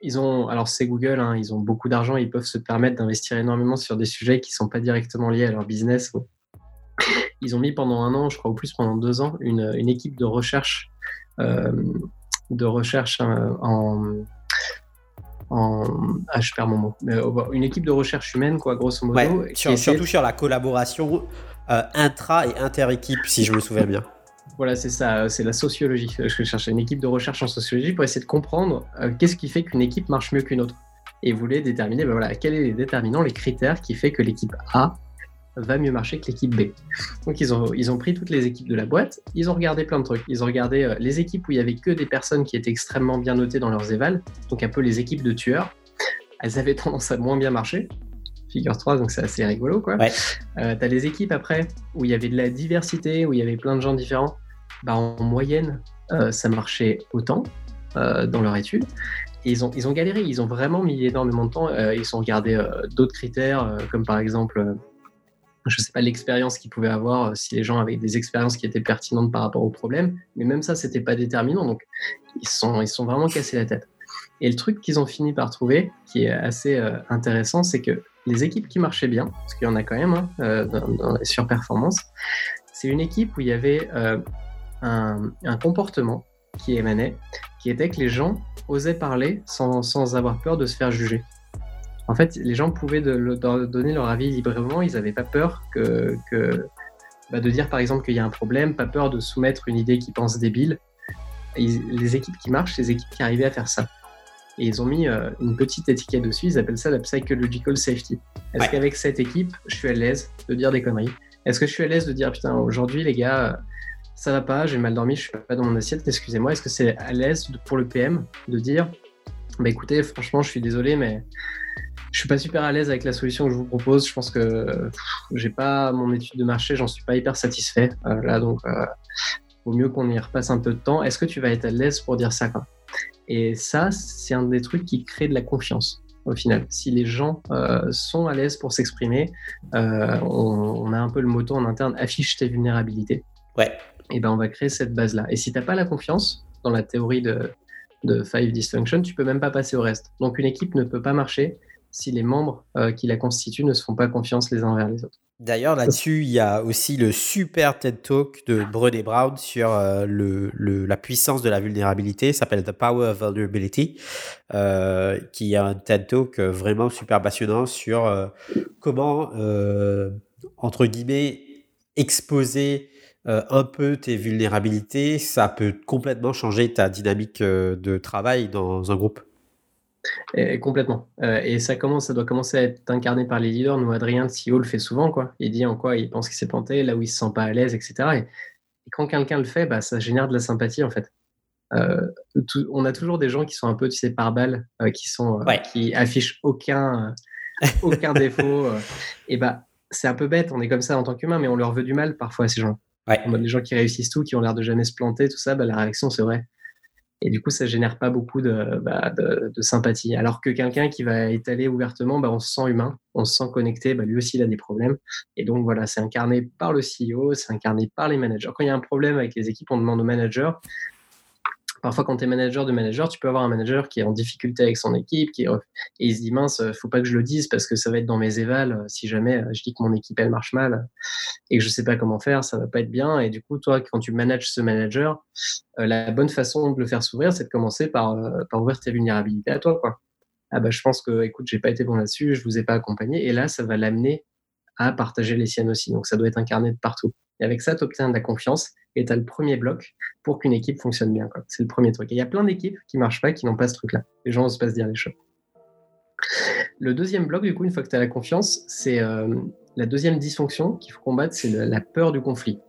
Ils ont, alors c'est Google, hein, ils ont beaucoup d'argent, ils peuvent se permettre d'investir énormément sur des sujets qui ne sont pas directement liés à leur business. Ils ont mis pendant un an, je crois, ou plus pendant deux ans, une, une équipe de recherche, euh, de recherche euh, en, ah, je perds mon mot. une équipe de recherche humaine, quoi, grosso modo. surtout sur la collaboration euh, intra et inter-équipe, si je me souviens bien. Voilà, c'est ça, c'est la sociologie. Je cherchais une équipe de recherche en sociologie pour essayer de comprendre euh, qu'est-ce qui fait qu'une équipe marche mieux qu'une autre. Et voulait déterminer, ben voilà, quels sont les déterminants, les critères qui fait que l'équipe A va mieux marcher que l'équipe B. Donc ils ont, ils ont pris toutes les équipes de la boîte, ils ont regardé plein de trucs. Ils ont regardé euh, les équipes où il y avait que des personnes qui étaient extrêmement bien notées dans leurs évals, donc un peu les équipes de tueurs. Elles avaient tendance à moins bien marcher. Figure 3, donc c'est assez rigolo quoi. Ouais. Euh, T'as les équipes après où il y avait de la diversité, où il y avait plein de gens différents. Bah, en moyenne, euh, ça marchait autant dans leur étude. Et ils ont, ils ont galéré, ils ont vraiment mis énormément de temps. ils ont regardé d'autres critères, comme par exemple je ne sais pas l'expérience qu'ils pouvaient avoir, euh, si les gens avaient des expériences qui étaient pertinentes par rapport au problème, mais même ça, c'était pas déterminant. Donc, ils sont, ils sont vraiment cassés la tête. Et le truc qu'ils ont fini par trouver, qui est assez euh, intéressant, c'est que les équipes qui marchaient bien, parce qu'il y en a quand même hein, euh, dans, les surperformances, c'est une équipe où il y avait un, comportement qui émanait, qui était que les gens osaient parler sans, sans avoir peur de se faire juger en fait, les gens pouvaient donner leur avis librement, ils n'avaient pas peur que, bah, de dire par exemple qu'il y a un problème, pas peur de soumettre une idée qui pense débile. les équipes qui marchent, les équipes qui arrivaient à faire ça. Et ils ont mis euh, une petite étiquette dessus, ils appellent ça la psychological safety. Est-ce qu'avec cette équipe, je suis à l'aise de dire des conneries? Est-ce que je suis à l'aise de dire, putain, aujourd'hui, les gars, ça va pas, j'ai mal dormi, je suis pas dans mon assiette, excusez-moi. Est-ce que c'est à l'aise pour le PM de dire, bah écoutez, franchement, je suis désolé, mais je suis pas super à l'aise avec la solution que je vous propose. Je pense que j'ai pas mon étude de marché, j'en suis pas hyper satisfait. Euh, là, donc, euh, vaut mieux qu'on y repasse un peu de temps. Est-ce que tu vas être à l'aise pour dire ça quoi? Et ça, c'est un des trucs qui crée de la confiance au final. Si les gens euh, sont à l'aise pour s'exprimer, euh, on, a un peu le motto en interne affiche tes vulnérabilités. Ouais. Et ben on va créer cette base là. Et si t'as pas la confiance dans la théorie de de Five Dysfunction, tu peux même pas passer au reste. Donc une équipe ne peut pas marcher si les membres euh, qui la constituent ne se font pas confiance les uns vers les autres. D'ailleurs, là-dessus, il y a aussi le super TED Talk de Brené Brown sur euh, le, la puissance de la vulnérabilité, s'appelle The Power of Vulnerability, euh, qui est un TED Talk vraiment super passionnant sur comment, entre guillemets, exposer un peu tes vulnérabilités, ça peut complètement changer ta dynamique de travail dans un groupe complètement. Euh, et ça commence, ça doit commencer à être incarné par les leaders. Nous, Adrien, CEO, le fait souvent, quoi. Il dit en quoi il pense qu'il s'est planté, là où il se sent pas à l'aise, etc. Et, quand quelqu'un le fait, bah, ça génère de la sympathie, en fait. Euh, on a toujours des gens qui sont un peu, tu sais, par balle, euh, qui sont, qui affichent aucun, aucun défaut. et bah, c'est un peu bête. On est comme ça en tant qu'humain, mais on leur veut du mal parfois à ces gens. Ouais. des gens qui réussissent tout, qui ont l'air de jamais se planter, tout ça, bah, la réaction, c'est vrai. Et du coup, ça génère pas beaucoup de, bah, de, sympathie. Alors que quelqu'un qui va étaler ouvertement, bah, on se sent humain, on se sent connecté, bah, lui aussi il a des problèmes. Et donc voilà, c'est incarné par le CEO, c'est incarné par les managers. Quand il y a un problème avec les équipes, on demande au manager Parfois, quand tu es manager de manager, tu peux avoir un manager qui est en difficulté avec son équipe qui et il se dit mince, faut pas que je le dise parce que ça va être dans mes évals. Euh, si jamais euh, je dis que mon équipe elle marche mal et que je sais pas comment faire, ça va pas être bien. Et du coup, toi, quand tu manages ce manager, euh, la bonne façon de le faire s'ouvrir, c'est de commencer par, ouvrir tes vulnérabilités à toi. Ah bah, je pense que, écoute, j'ai pas été bon là-dessus, je vous ai pas accompagné. Et là, ça va l'amener à partager les siennes aussi. Donc, ça doit être incarné de partout. Et avec ça, tu obtiens de la confiance et tu as le premier bloc pour qu'une équipe fonctionne bien. C'est le premier truc. Et il y a plein d'équipes qui marchent pas, qui n'ont pas ce truc-là. Les gens osent pas se dire les choses. Le deuxième bloc, du coup, une fois que tu as la confiance, c'est euh, la deuxième dysfonction qu'il faut combattre, c'est la peur du conflit.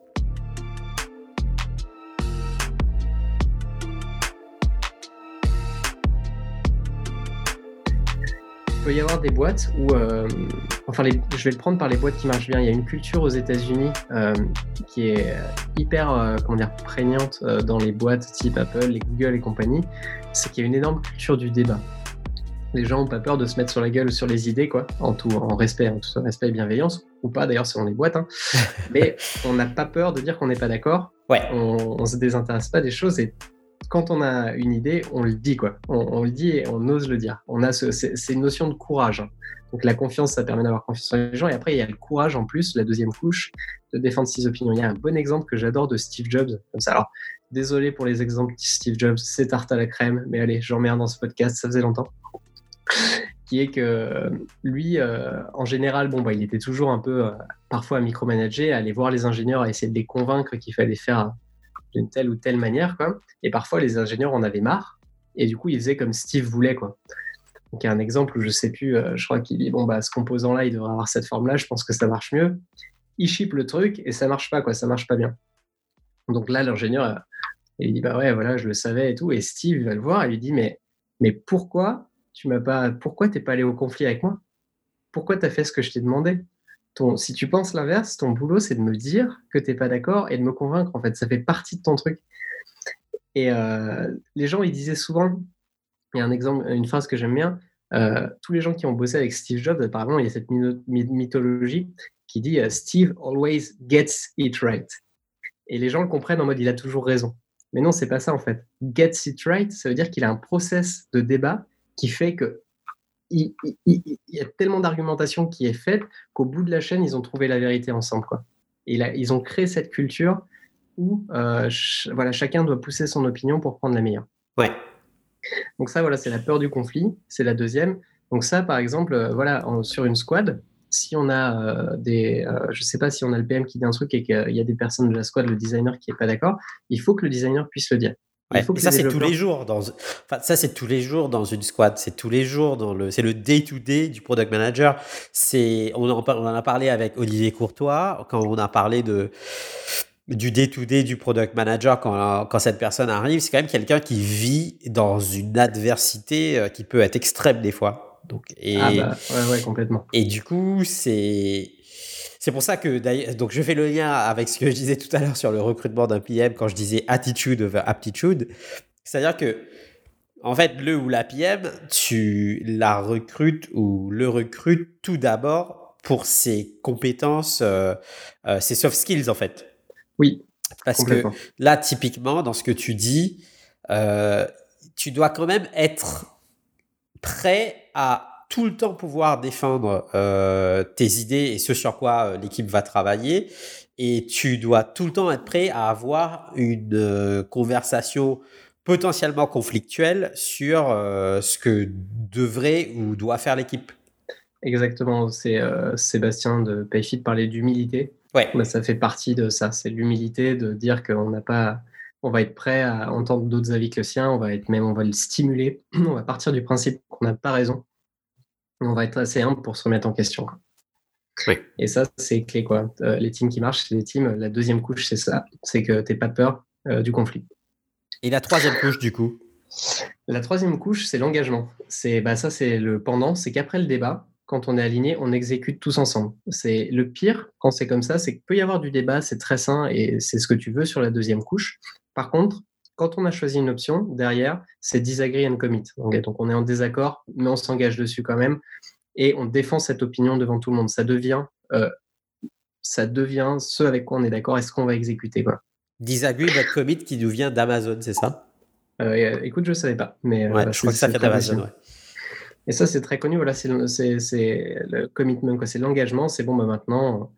Il peut y avoir des boîtes où, euh, enfin, je vais le prendre par les boîtes qui marchent bien. Il y a une culture aux États-Unis euh, qui est hyper, euh, comment dire, prégnante dans les boîtes type Apple, les Google et compagnie. C'est qu'il y a une énorme culture du débat. Les gens n'ont pas peur de se mettre sur la gueule sur les idées, quoi, en tout, en respect, en tout respect et bienveillance, ou pas d'ailleurs selon les boîtes. Hein. Mais on n'a pas peur de dire qu'on n'est pas d'accord. Ouais. On, ne se désintéresse pas des choses et quand on a une idée, on le dit quoi. On, le dit et on ose le dire. On a c'est une notion de courage. Donc la confiance, ça permet d'avoir confiance en les gens. Et après, il y a le courage en plus, la deuxième couche, de défendre ses opinions. Il y a un bon exemple que j'adore de Steve Jobs. Comme ça. Alors, désolé pour les exemples de Steve Jobs, c'est tarte à la crème, mais allez, j'en un dans ce podcast, ça faisait longtemps. qui est que lui, euh, en général, bon, bah, il était toujours un peu, euh, parfois à micromanager, à aller voir les ingénieurs, à essayer de les convaincre qu'il fallait faire d'une telle ou telle manière. Quoi. Et parfois, les ingénieurs en avaient marre. Et du coup, ils faisaient comme Steve voulait. Quoi. Donc, il y a un exemple où je sais plus, euh, je crois qu'il dit bon, bah, ce composant-là, il devrait avoir cette forme-là, je pense que ça marche mieux. Il ship le truc et ça marche pas, quoi, ça marche pas bien. Donc là, l'ingénieur, euh, il dit bah ouais, voilà, je le savais et tout. Et Steve va le voir et lui dit mais, pourquoi tu m'as pas, pourquoi t'es pas allé au conflit avec moi? Pourquoi tu as fait ce que je t'ai demandé? Si tu penses l'inverse, ton boulot, c'est de me dire que tu n'es pas d'accord et de me convaincre. En fait, ça fait partie de ton truc. Et euh, les gens, ils disaient souvent, il y a un exemple, une phrase que j'aime bien, euh, tous les gens qui ont bossé avec Steve Jobs, apparemment, il y a cette mythologie qui dit euh, Steve always gets it right. Et les gens le comprennent en mode il a toujours raison. Mais non, c'est pas ça en fait. Gets it right, ça veut dire qu'il a un process de débat qui fait que il, y a tellement d'argumentation qui est faite qu'au bout de la chaîne, ils ont trouvé la vérité ensemble. Quoi. Et là, ils ont créé cette culture où euh, voilà, chacun doit pousser son opinion pour prendre la meilleure. Ouais. Donc ça, voilà, c'est la peur du conflit. C'est la deuxième. Donc ça, par exemple, euh, voilà, sur une squad, si on a des, je sais pas si on a le PM qui dit un truc et qu'il y a des personnes de la squad, le designer qui est pas d'accord, il faut que le designer puisse le dire. Ouais, ça c'est tous les jours dans enfin, ça c'est tous les jours dans une squad, c'est tous les jours dans le c'est le day to day du product manager. C'est on en, on en a parlé avec Olivier Courtois quand on a parlé de du day to day du product manager quand quand cette personne arrive, c'est quand même quelqu'un qui vit dans une adversité euh, qui peut être extrême des fois. Donc et ah bah, ouais, ouais, complètement. Et du coup, c'est c'est pour ça que, donc je fais le lien avec ce que je disais tout à l'heure sur le recrutement d'un PM quand je disais attitude over aptitude. C'est-à-dire que, en fait, le ou la PM, tu la recrutes ou le recrutes tout d'abord pour ses compétences, euh, euh, ses soft skills, en fait. Oui. Parce que là, typiquement, dans ce que tu dis, euh, tu dois quand même être prêt à tout le temps pouvoir défendre euh, tes idées et ce sur quoi euh, l'équipe va travailler. Et tu dois tout le temps être prêt à avoir une euh, conversation potentiellement conflictuelle sur ce que devrait ou doit faire l'équipe. Exactement. C'est Sébastien de Payfit parlait d'humilité. Ouais. Bah, ça fait partie de ça. C'est l'humilité de dire qu'on n'a pas on va être prêt à entendre d'autres avis que le sien, on va être même, on va le stimuler, on va partir du principe qu'on n'a pas raison on va être assez humble pour se remettre en question. Et ça, c'est clé. Quoi. Euh, les teams qui marchent, c'est les teams. La deuxième couche, c'est ça. C'est que tu n'aies pas peur euh, du conflit. Et la troisième couche, du coup? La troisième couche, c'est l'engagement. C'est bah, Ça, c'est le pendant. C'est qu'après le débat, quand on est aligné, on exécute tous ensemble. C'est le pire quand c'est comme ça, c'est qu'il peut y avoir du débat, c'est très sain et c'est ce que tu veux sur la deuxième couche. Par contre, quand on a choisi une option, derrière, c'est disagree and commit. Donc, on est en désaccord, mais on s'engage dessus quand même et on défend cette opinion devant tout le monde. Ça devient, euh, ça devient ce avec quoi on est d'accord et ce qu'on va exécuter. Quoi. Disagree and commit qui nous vient d'Amazon, c'est ça? Euh, Écoute, je ne savais pas. Mais, euh, je crois que ça vient d'Amazon. Et ça, c'est très connu. Voilà, c'est le, commitment, c'est l'engagement. C'est bon, bah, maintenant,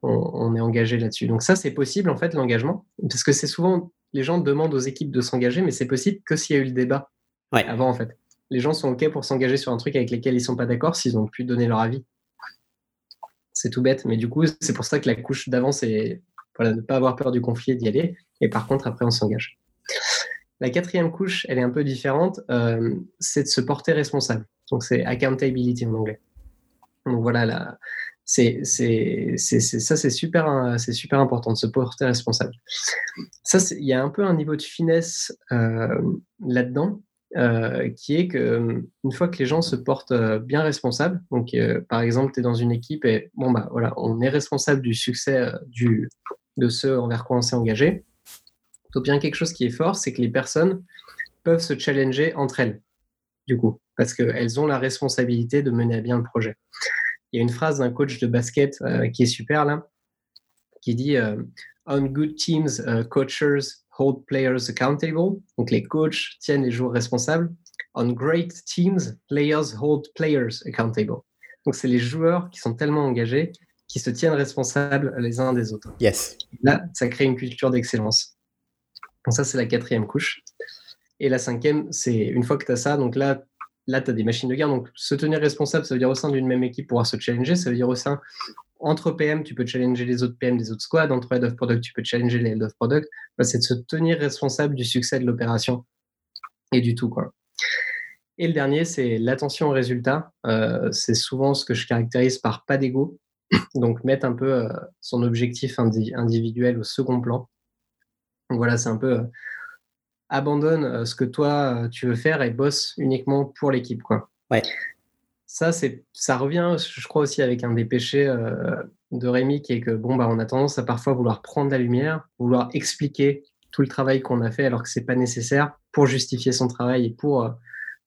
on, est engagé là-dessus. Donc ça, c'est possible, en fait, l'engagement, parce que c'est souvent les gens demandent aux équipes de s'engager, mais c'est possible que s'il y a eu le débat avant, en fait. Les gens sont OK pour s'engager sur un truc avec lequel ils ne sont pas d'accord s'ils ont pu donner leur avis. C'est tout bête, mais du coup, c'est pour ça que la couche d'avant, c'est voilà, ne pas avoir peur du conflit et d'y aller. Et par contre, après, on s'engage. La quatrième couche, elle est un peu différente, euh, c'est de se porter responsable. Donc, c'est accountability en anglais. Donc voilà, la, c'est, ça, c'est super, c'est super important de se porter responsable. Ça, il y a un peu un niveau de finesse euh, là-dedans, euh, qui est que une fois que les gens se portent euh, bien responsables, donc par exemple, tu es dans une équipe et bon, bah voilà, on est responsable du succès de ce envers quoi on s'est engagé. Donc, bien quelque chose qui est fort, c'est que les personnes peuvent se challenger entre elles, du coup, parce qu'elles ont la responsabilité de mener à bien le projet. Il y a une phrase d'un coach de basket euh, qui est super là, qui dit euh, On good teams, uh, coaches hold players accountable. Donc les coachs tiennent les joueurs responsables. On great teams, players hold players accountable. Donc c'est les joueurs qui sont tellement engagés qui se tiennent responsables les uns des autres. Yes. Là, ça crée une culture d'excellence. Donc ça, c'est la quatrième couche. Et la cinquième, c'est une fois que tu as ça, donc là, là, tu as des machines de guerre. Donc, se tenir responsable, ça veut dire au sein d'une même équipe pouvoir se challenger. Ça veut dire au sein, entre PM, tu peux challenger les autres PM des autres squads. Entre head of product, tu peux challenger les head of product. Bah, c'est de se tenir responsable du succès de l'opération et du tout. Et le dernier, c'est l'attention au résultat. Euh, c'est souvent ce que je caractérise par pas d'ego. Donc, mettre un peu euh, son objectif individuel au second plan. Voilà, c'est un peu. Euh, abandonne euh, ce que toi euh, tu veux faire et bosse uniquement pour l'équipe. Quoi. Ouais. Ça, c'est, ça revient, je crois, aussi avec un des péchés euh, de Rémi qui est que bon, bah, on a tendance à parfois vouloir prendre la lumière, vouloir expliquer tout le travail qu'on a fait alors que c'est pas nécessaire pour justifier son travail et pour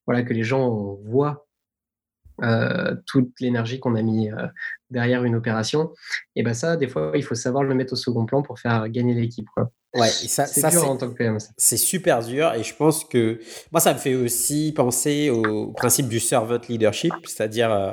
voilà, que les gens voient toute l'énergie qu'on a mis derrière une opération. Et ben ça, des fois, il faut savoir le mettre au second plan pour faire gagner l'équipe. Quoi. Ouais, ça, c'est dur en tant que PM. C'est super dur et je pense que moi, ça me fait aussi penser au principe du servant leadership, c'est-à-dire euh,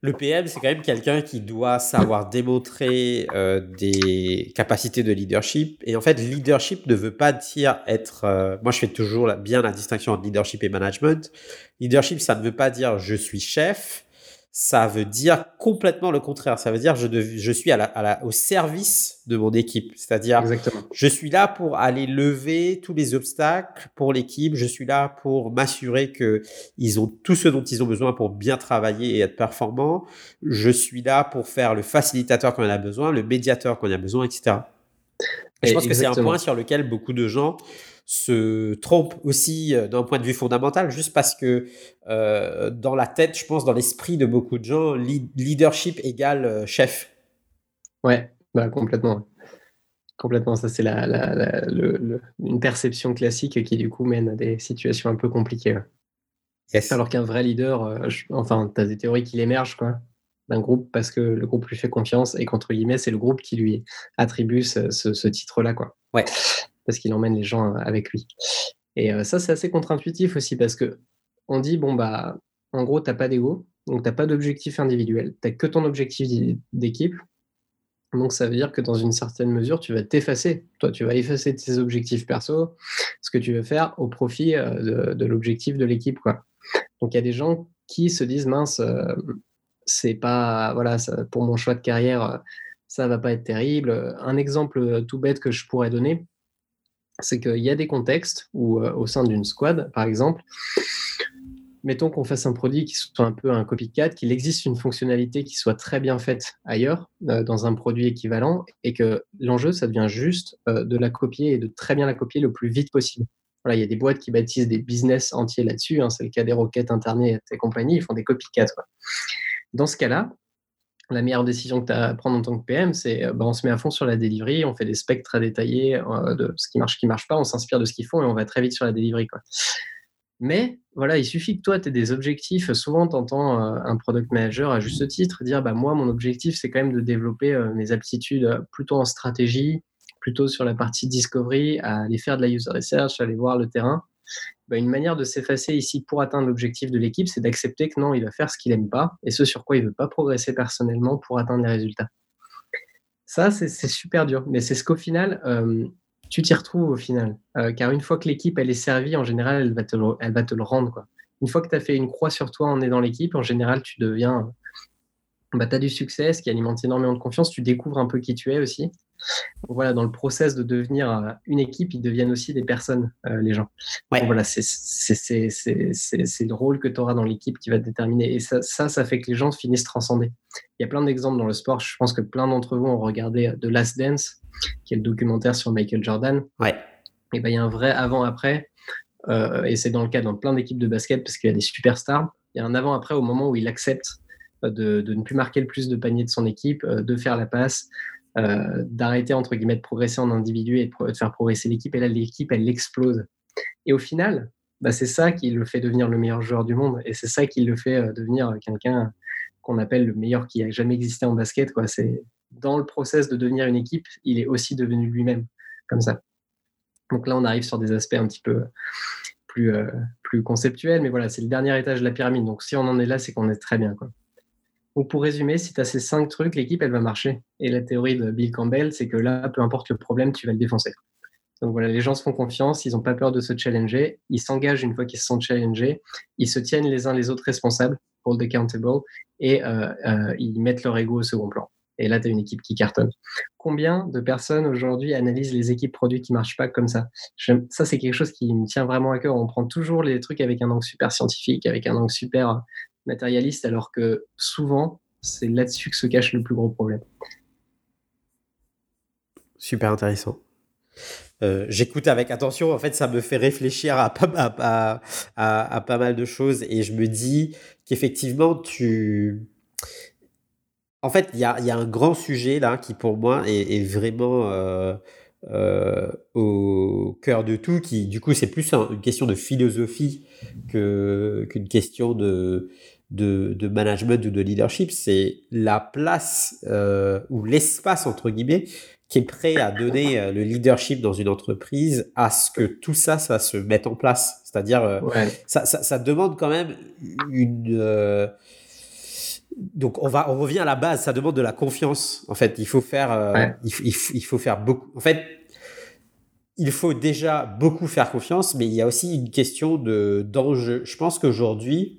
le PM, c'est quand même quelqu'un qui doit savoir démontrer euh, des capacités de leadership. Et en fait, leadership ne veut pas dire être. Euh, moi, je fais toujours bien la distinction entre leadership et management. Leadership, ça ne veut pas dire je suis chef. Ça veut dire complètement le contraire. Ça veut dire je, je suis à la, au service de mon équipe. C'est-à-dire, je suis là pour aller lever tous les obstacles pour l'équipe. Je suis là pour m'assurer que ils ont tout ce dont ils ont besoin pour bien travailler et être performants. Je suis là pour faire le facilitateur quand il a besoin, le médiateur quand il a besoin, etc. Et je pense que c'est un point sur lequel beaucoup de gens se trompe aussi euh, d'un point de vue fondamental, juste parce que euh, dans la tête, je pense, dans l'esprit de beaucoup de gens, leadership égale euh, chef. Ouais, bah, complètement. Complètement, ça c'est la, la, une perception classique qui du coup mène à des situations un peu compliquées. Alors qu'un vrai leader, enfin, tu as des théories qui l'émergent quoi, d'un groupe parce que le groupe lui fait confiance et qu'entre guillemets, c'est le groupe qui lui attribue ce, ce titre-là. Quoi. Ouais parce qu'il emmène les gens euh, avec lui. Et euh, ça, c'est assez contre-intuitif aussi parce que on dit, bon, bah, en gros, tu n'as pas d'ego, donc tu n'as pas d'objectif individuel, tu n'as que ton objectif d'équipe. Donc ça veut dire que dans une certaine mesure, tu vas t'effacer. Toi, tu vas effacer tes objectifs perso, ce que tu veux faire au profit euh, de, l'objectif de l'équipe. Donc il y a des gens qui se disent, mince, c'est pas, voilà, pour mon choix de carrière, ça va pas être terrible. Un exemple tout bête que je pourrais donner, c'est qu'il y a des contextes où, euh, au sein d'une squad, par exemple, mettons qu'on fasse un produit qui soit un peu un copycat, qu'il existe une fonctionnalité qui soit très bien faite ailleurs, euh, dans un produit équivalent, et que l'enjeu, ça devient juste euh, de la copier et de très bien la copier le plus vite possible. Voilà, il y a des boîtes qui baptisent des business entiers là-dessus, hein, c'est le cas des roquettes Internet et compagnie, ils font des copycats. Dans ce cas-là, la meilleure décision que tu as à prendre en tant que PM, c'est euh, bah, on se met à fond sur la delivery, on fait des specs très détaillés euh, de ce qui marche, ce qui marche pas, on s'inspire de ce qu'ils font et on va très vite sur la delivery. Mais voilà, il suffit que toi, tu aies des objectifs. Souvent, tu entends euh, un product manager à juste titre dire bah, Moi, mon objectif, c'est quand même de développer mes aptitudes plutôt en stratégie, plutôt sur la partie discovery, à aller faire de la user research, aller voir le terrain. Bah, une manière de s'effacer ici pour atteindre l'objectif de l'équipe, c'est d'accepter que non, il va faire ce qu'il n'aime pas et ce sur quoi il ne veut pas progresser personnellement pour atteindre les résultats. Ça, c'est super dur, mais c'est ce qu'au final, euh, tu t'y retrouves au final. Euh, car une fois que l'équipe, elle est servie, en général, elle va te le, rendre. Une fois que tu as fait une croix sur toi en dans l'équipe, en général, tu deviens bah, tu as du succès, ce qui alimente énormément de confiance, tu découvres un peu qui tu es aussi. Voilà, dans le process de devenir euh, une équipe, ils deviennent aussi des personnes, euh, les gens. voilà, c'est le rôle que tu auras dans l'équipe qui va te déterminer. Et ça, ça, ça, fait que les gens finissent transcendés. Il y a plein d'exemples dans le sport. Je pense que plein d'entre vous ont regardé The Last Dance, qui est le documentaire sur Michael Jordan. Ouais. Et ben, il y a un vrai avant-après. Euh, et c'est dans le cas dans plein d'équipes de basket parce qu'il y a des superstars. Il y a un avant-après au moment où il accepte de, ne plus marquer le plus de paniers de son équipe, euh, de faire la passe, euh, d'arrêter entre guillemets de progresser en individu et de, faire progresser l'équipe. Et là, l'équipe, elle explose. Et au final, bah, c'est ça qui le fait devenir le meilleur joueur du monde. Et c'est ça qui le fait euh, devenir quelqu'un qu'on appelle le meilleur qui a jamais existé en basket. Quoi. C'est dans le process de devenir une équipe, il est aussi devenu lui-même comme ça. Donc là, on arrive sur des aspects un petit peu plus, plus conceptuels, mais voilà, c'est le dernier étage de la pyramide. Donc si on en est là, c'est qu'on est très bien. Donc pour résumer, si tu as ces cinq trucs, l'équipe, elle va marcher. Et la théorie de Bill Campbell, c'est que là, peu importe le problème, tu vas le défoncer. Donc voilà, les gens se font confiance, ils n'ont pas peur de se challenger, ils s'engagent une fois qu'ils se sont challengés, ils se tiennent les uns les autres responsables, hold accountable, et euh, euh, ils mettent leur ego au second plan. Et là, tu as une équipe qui cartonne. Combien de personnes aujourd'hui analysent les équipes produits qui ne marchent pas comme ça? Ça, c'est quelque chose qui me tient vraiment à cœur. On prend toujours les trucs avec un angle super scientifique, avec un angle super matérialiste, alors que souvent, c'est là-dessus que se cache le plus gros problème. Super intéressant. Euh, j'écoute avec attention, en fait, ça me fait réfléchir à pas, à, pas mal de choses et je me dis qu'effectivement, tu... En fait, il y a, un grand sujet là qui, pour moi, est, vraiment euh, euh, au cœur de tout, qui, du coup, c'est plus une question de philosophie qu'une question de, de, management ou de leadership, c'est la place euh, ou l'espace, entre guillemets, qui est prêt à donner euh, le leadership dans une entreprise à ce que tout ça, ça se mette en place. C'est-à-dire, euh, ça, ça, demande quand même une... donc on va, on revient à la base. Ça demande de la confiance. En fait, il faut faire, il, il, faut faire beaucoup. En fait, il faut déjà beaucoup faire confiance, mais il y a aussi une question de d'enjeu. Je pense qu'aujourd'hui,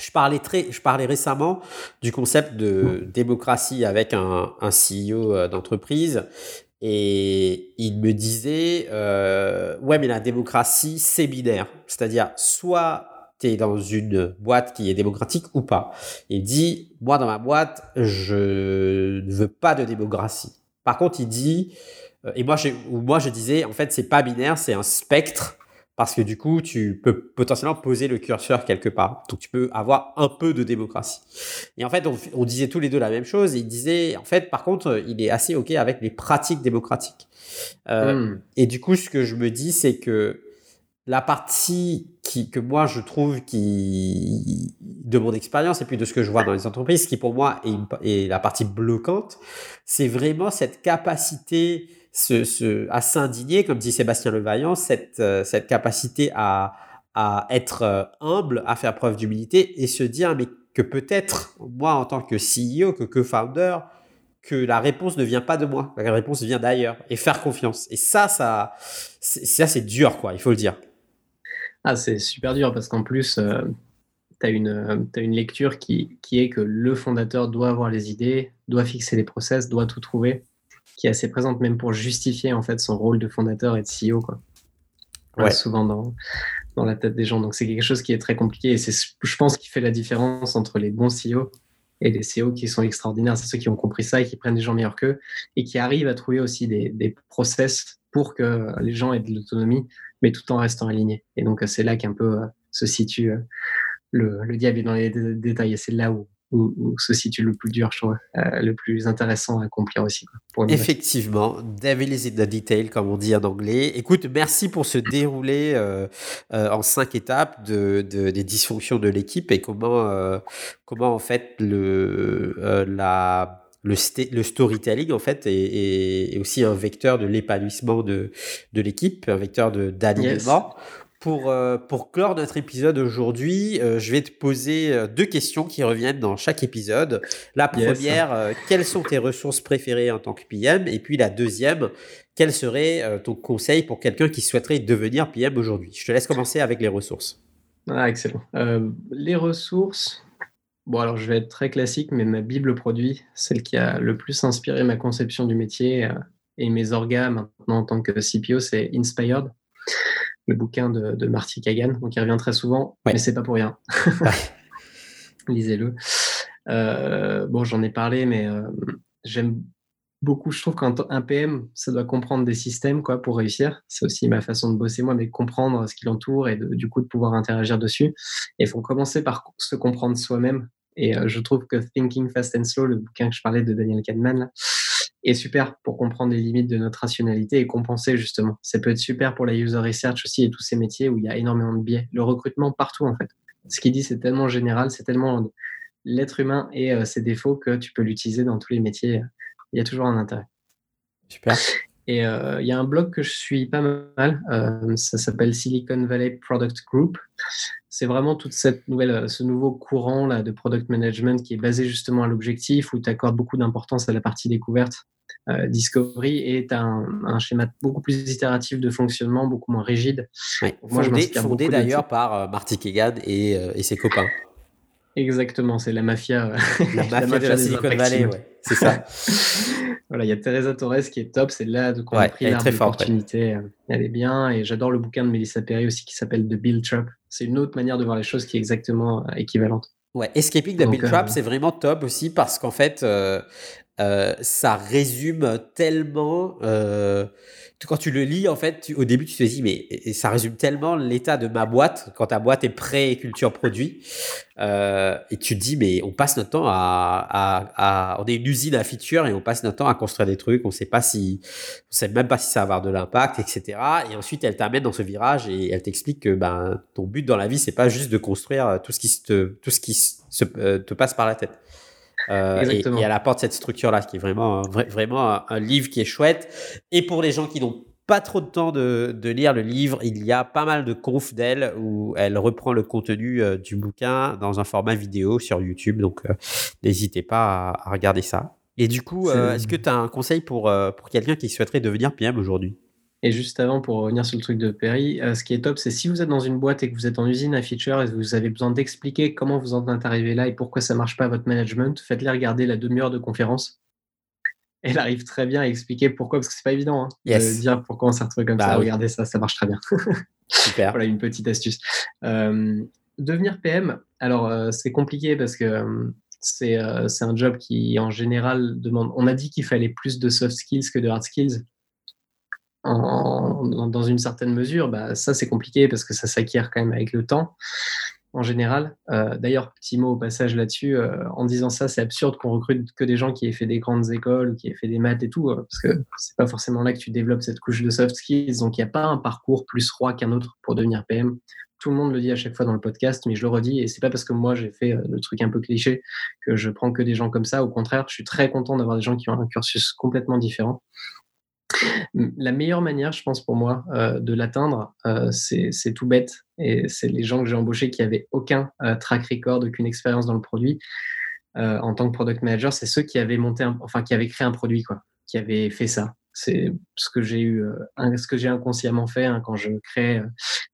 je parlais, très, je parlais récemment du concept de démocratie avec un, un CEO euh, d'entreprise et il me disait euh, Ouais, mais la démocratie, c'est binaire. C'est-à-dire, soit tu es dans une boîte qui est démocratique ou pas. Il dit Moi, dans ma boîte, je ne veux pas de démocratie. Par contre, il dit euh, Et moi, moi, je disais En fait, c'est pas binaire, c'est un spectre parce que du coup, tu peux potentiellement poser le curseur quelque part. Donc, tu peux avoir un peu de démocratie. Et en fait, on, disait tous les deux la même chose. Et il disait, en fait, par contre, il est assez OK avec les pratiques démocratiques. Euh, hmm. Et du coup, ce que je me dis, c'est que la partie qui, que moi, je trouve qui, de mon expérience et puis de ce que je vois dans les entreprises, qui pour moi est, est la partie bloquante, c'est vraiment cette capacité se, à s'indigner, comme dit Sébastien Levaillant, cette, euh, cette capacité à, à être euh, humble, à faire preuve d'humilité et se dire mais que peut-être moi en tant que CEO, que co-founder, que la réponse ne vient pas de moi, la réponse vient d'ailleurs et faire confiance. Et ça, ça, ça c'est dur quoi, il faut le dire. Ah, c'est super dur parce qu'en plus, euh, tu as, une, une lecture qui, qui est que le fondateur doit avoir les idées, doit fixer les process, doit tout trouver qui est assez présente même pour justifier en fait son rôle de fondateur et de CEO quoi. Ouais. souvent dans, dans la tête des gens. Donc c'est quelque chose qui est très compliqué et c'est je pense qui fait la différence entre les bons CEO et les CEO qui sont extraordinaires. C'est ceux qui ont compris ça et qui prennent des gens meilleurs qu'eux et qui arrivent à trouver aussi des, des process pour que les gens aient de l'autonomie, mais tout en restant alignés. Et donc c'est là qu'un peu euh, se situe euh, le, le diable est dans les détails et c'est là où où, se situe le plus dur, je trouve, euh, le plus intéressant à accomplir aussi. Effectivement, devil is in the detail, comme on dit en anglais. Écoute, merci pour ce déroulé euh, euh, en cinq étapes de, des dysfonctions de l'équipe et comment, comment en fait le, la le, le, storytelling en fait est, aussi un vecteur de l'épanouissement de, de l'équipe, un vecteur d'alignement. Pour, euh, pour clore notre épisode aujourd'hui, euh, je vais te poser euh, deux questions qui reviennent dans chaque épisode. La première, quelles sont tes ressources préférées en tant que PM Et puis la deuxième, quel serait ton conseil pour quelqu'un qui souhaiterait devenir PM aujourd'hui? Je te laisse commencer avec les ressources. Ah, excellent. les ressources, bon alors je vais être très classique, mais ma Bible produit, celle qui a le plus inspiré ma conception du métier et mes orgas maintenant en tant que CPO, c'est Inspired le bouquin de, Marty Kagan, donc il revient très souvent, mais c'est pas pour rien. Lisez-le. Euh, bon, j'en ai parlé, mais euh, j'aime beaucoup. Je trouve qu'un PM, ça doit comprendre des systèmes quoi pour réussir. C'est aussi ma façon de bosser moi, mais comprendre ce qui l'entoure et du coup de pouvoir interagir dessus. Et il faut commencer par se comprendre soi-même. Et euh, je trouve que Thinking Fast and Slow, le bouquin que je parlais de Daniel Kahneman, là, est super pour comprendre les limites de notre rationalité et compenser justement. Ça peut être super pour la user research aussi et tous ces métiers où il y a énormément de biais. Le recrutement partout en fait. Ce qu'il dit, c'est tellement général, c'est tellement l'être humain et euh, ses défauts que tu peux l'utiliser dans tous les métiers. Il y a toujours un intérêt. Super. Et euh, il y a un blog que je suis pas mal, euh, ça s'appelle Silicon Valley Product Group. C'est vraiment toute cette nouvelle, ce nouveau courant là de product management qui est basé justement à l'objectif, où tu accordes beaucoup d'importance à la partie découverte euh, Discovery est un, un, schéma beaucoup plus itératif de fonctionnement, beaucoup moins rigide. Moi, fondé, fondé d'ailleurs par euh, Marty Kegan et, euh, et, ses copains. Exactement, c'est la mafia. La, mafia, de la Silicon Valley, ouais. c'est ça. voilà, il y a Teresa Torres qui est top, c'est là qu'on a pris l'opportunité. Elle est bien, et j'adore le bouquin de Melissa Perry aussi qui s'appelle The Bill Trap. C'est une autre manière de voir les choses qui est exactement équivalente. Ouais, Escaping the Bill Trap, c'est vraiment top aussi parce qu'en fait, euh, ça résume tellement. Euh, quand tu le lis, en fait, au début, tu te dis, mais ça résume tellement l'état de ma boîte quand ta boîte est pré-culture produit. Euh, et tu te dis, mais on passe notre temps à, On est une usine à feature et on passe notre temps à construire des trucs. On sait pas si. On sait même pas si ça va avoir de l'impact, etc. Et ensuite, elle t'amène dans ce virage et elle t'explique que ben, ton but dans la vie, c'est pas juste de construire tout ce qui, tout ce qui se, te passe par la tête. Euh, et, et, elle apporte cette structure-là, qui est vraiment, vraiment un, livre qui est chouette. Et pour les gens qui n'ont pas trop de temps de, de, lire le livre, il y a pas mal de confs d'elle où elle reprend le contenu euh, du bouquin dans un format vidéo sur YouTube. Donc, euh, n'hésitez pas à, regarder ça. Et du coup, est-ce que tu as un conseil pour, pour quelqu'un qui souhaiterait devenir PM aujourd'hui? Et juste avant, pour revenir sur le truc de Perry, euh, ce qui est top, c'est si vous êtes dans une boîte et que vous êtes en usine à feature et que vous avez besoin d'expliquer comment vous en êtes arrivé là et pourquoi ça marche pas votre management, faites-les regarder la demi-heure de conférence. Elle arrive très bien à expliquer pourquoi, parce que c'est pas évident hein, de dire pourquoi on s'est retrouvé comme bah ça. Regardez ça, ça marche très bien. Super. voilà une petite astuce. Euh, devenir PM, alors euh, c'est compliqué parce que c'est un job qui en général demande. On a dit qu'il fallait plus de soft skills que de hard skills dans une certaine mesure, bah, ça c'est compliqué parce que ça s'acquiert quand même avec le temps en général. Euh, d'ailleurs, petit mot au passage là-dessus, euh, en disant ça, c'est absurde qu'on recrute que des gens qui aient fait des grandes écoles, qui aient fait des maths et tout, euh, parce que c'est pas forcément là que tu développes cette couche de soft skills. Donc il n'y a pas un parcours plus roi qu'un autre pour devenir PM. Tout le monde le dit à chaque fois dans le podcast, mais je le redis, et c'est pas parce que moi j'ai fait le truc un peu cliché que je prends que des gens comme ça. Au contraire, je suis très content d'avoir des gens qui ont un cursus complètement différent. La meilleure manière, je pense pour moi, euh, de l'atteindre, euh, c'est tout bête. Et c'est les gens que j'ai embauchés qui avaient aucun euh, track record, aucune expérience dans le produit en tant que product manager. C'est ceux qui avaient monté, enfin qui avaient créé un produit, quoi, qui avaient fait ça. C'est ce que j'ai eu, ce que j'ai inconsciemment fait hein, quand je crée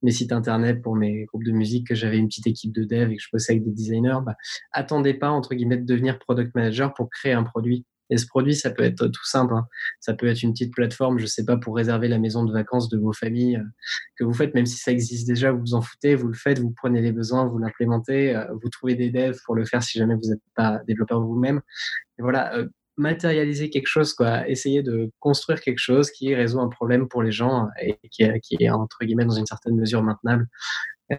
mes sites internet pour mes groupes de musique, que j'avais une petite équipe de dev et que je bossais avec des designers. Bah, attendez pas entre guillemets de devenir product manager pour créer un produit et ce produit, ça peut être tout simple. Hein. Ça peut être une petite plateforme, je ne sais pas, pour réserver la maison de vacances de vos familles euh, que vous faites, même si ça existe déjà, vous vous en foutez, vous le faites, vous prenez les besoins, vous l'implémentez, euh, vous trouvez des devs pour le faire si jamais vous n'êtes pas développeur vous-même. Voilà, euh, matérialiser quelque chose, quoi. Essayer de construire quelque chose qui résout un problème pour les gens et qui qui est entre guillemets dans une certaine mesure maintenable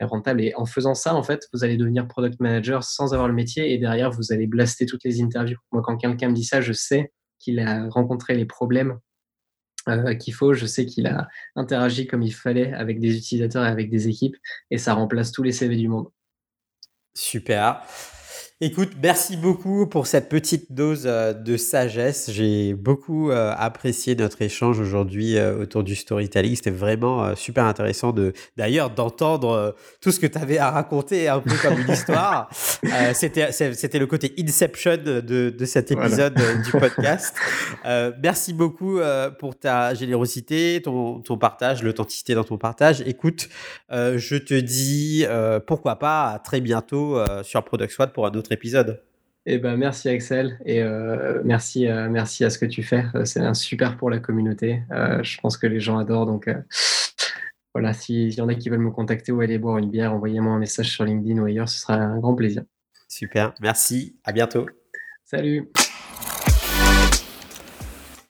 rentable. Et en faisant ça, en fait, vous allez devenir product manager sans avoir le métier et derrière, vous allez blaster toutes les interviews. Moi, quand quelqu'un me dit ça, je sais qu'il a rencontré les problèmes euh, qu'il faut. Je sais qu'il a interagi comme il fallait avec des utilisateurs et avec des équipes et ça remplace tous les CV du monde. Super. Écoute, merci beaucoup pour cette petite dose euh, de sagesse. J'ai beaucoup euh, apprécié notre échange aujourd'hui euh, autour du storytelling. C'était vraiment super intéressant de, d'ailleurs, d'entendre tout ce que tu avais à raconter un peu comme une histoire. c'était, c'était le côté Inception de, de cet épisode du podcast. merci beaucoup pour ta générosité, ton, ton partage, l'authenticité dans ton partage. Écoute, je te dis pourquoi pas à très bientôt sur Product Squad pour un autre épisode. Eh ben, merci Axel et euh, merci, euh, merci à ce que tu fais. Euh, c'est un super pour la communauté. je pense que les gens adorent. Donc voilà, s'il y en a qui veulent me contacter ou aller boire une bière, envoyez-moi un message sur LinkedIn ou ailleurs, ce sera un grand plaisir. Super, merci, à bientôt. Salut.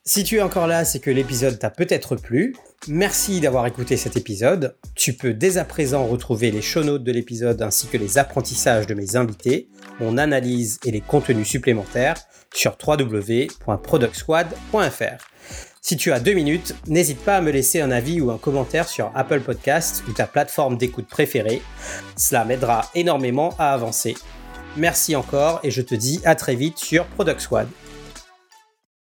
Si tu es encore là, c'est que l'épisode t'a peut-être plu. Merci d'avoir écouté cet épisode. Tu peux dès à présent retrouver les show notes de l'épisode ainsi que les apprentissages de mes invités, mon analyse et les contenus supplémentaires sur www.productsquad.fr. Si tu as deux minutes, n'hésite pas à me laisser un avis ou un commentaire sur Apple Podcasts ou ta plateforme d'écoute préférée. Cela m'aidera énormément à avancer. Merci encore et je te dis à très vite sur Product Squad.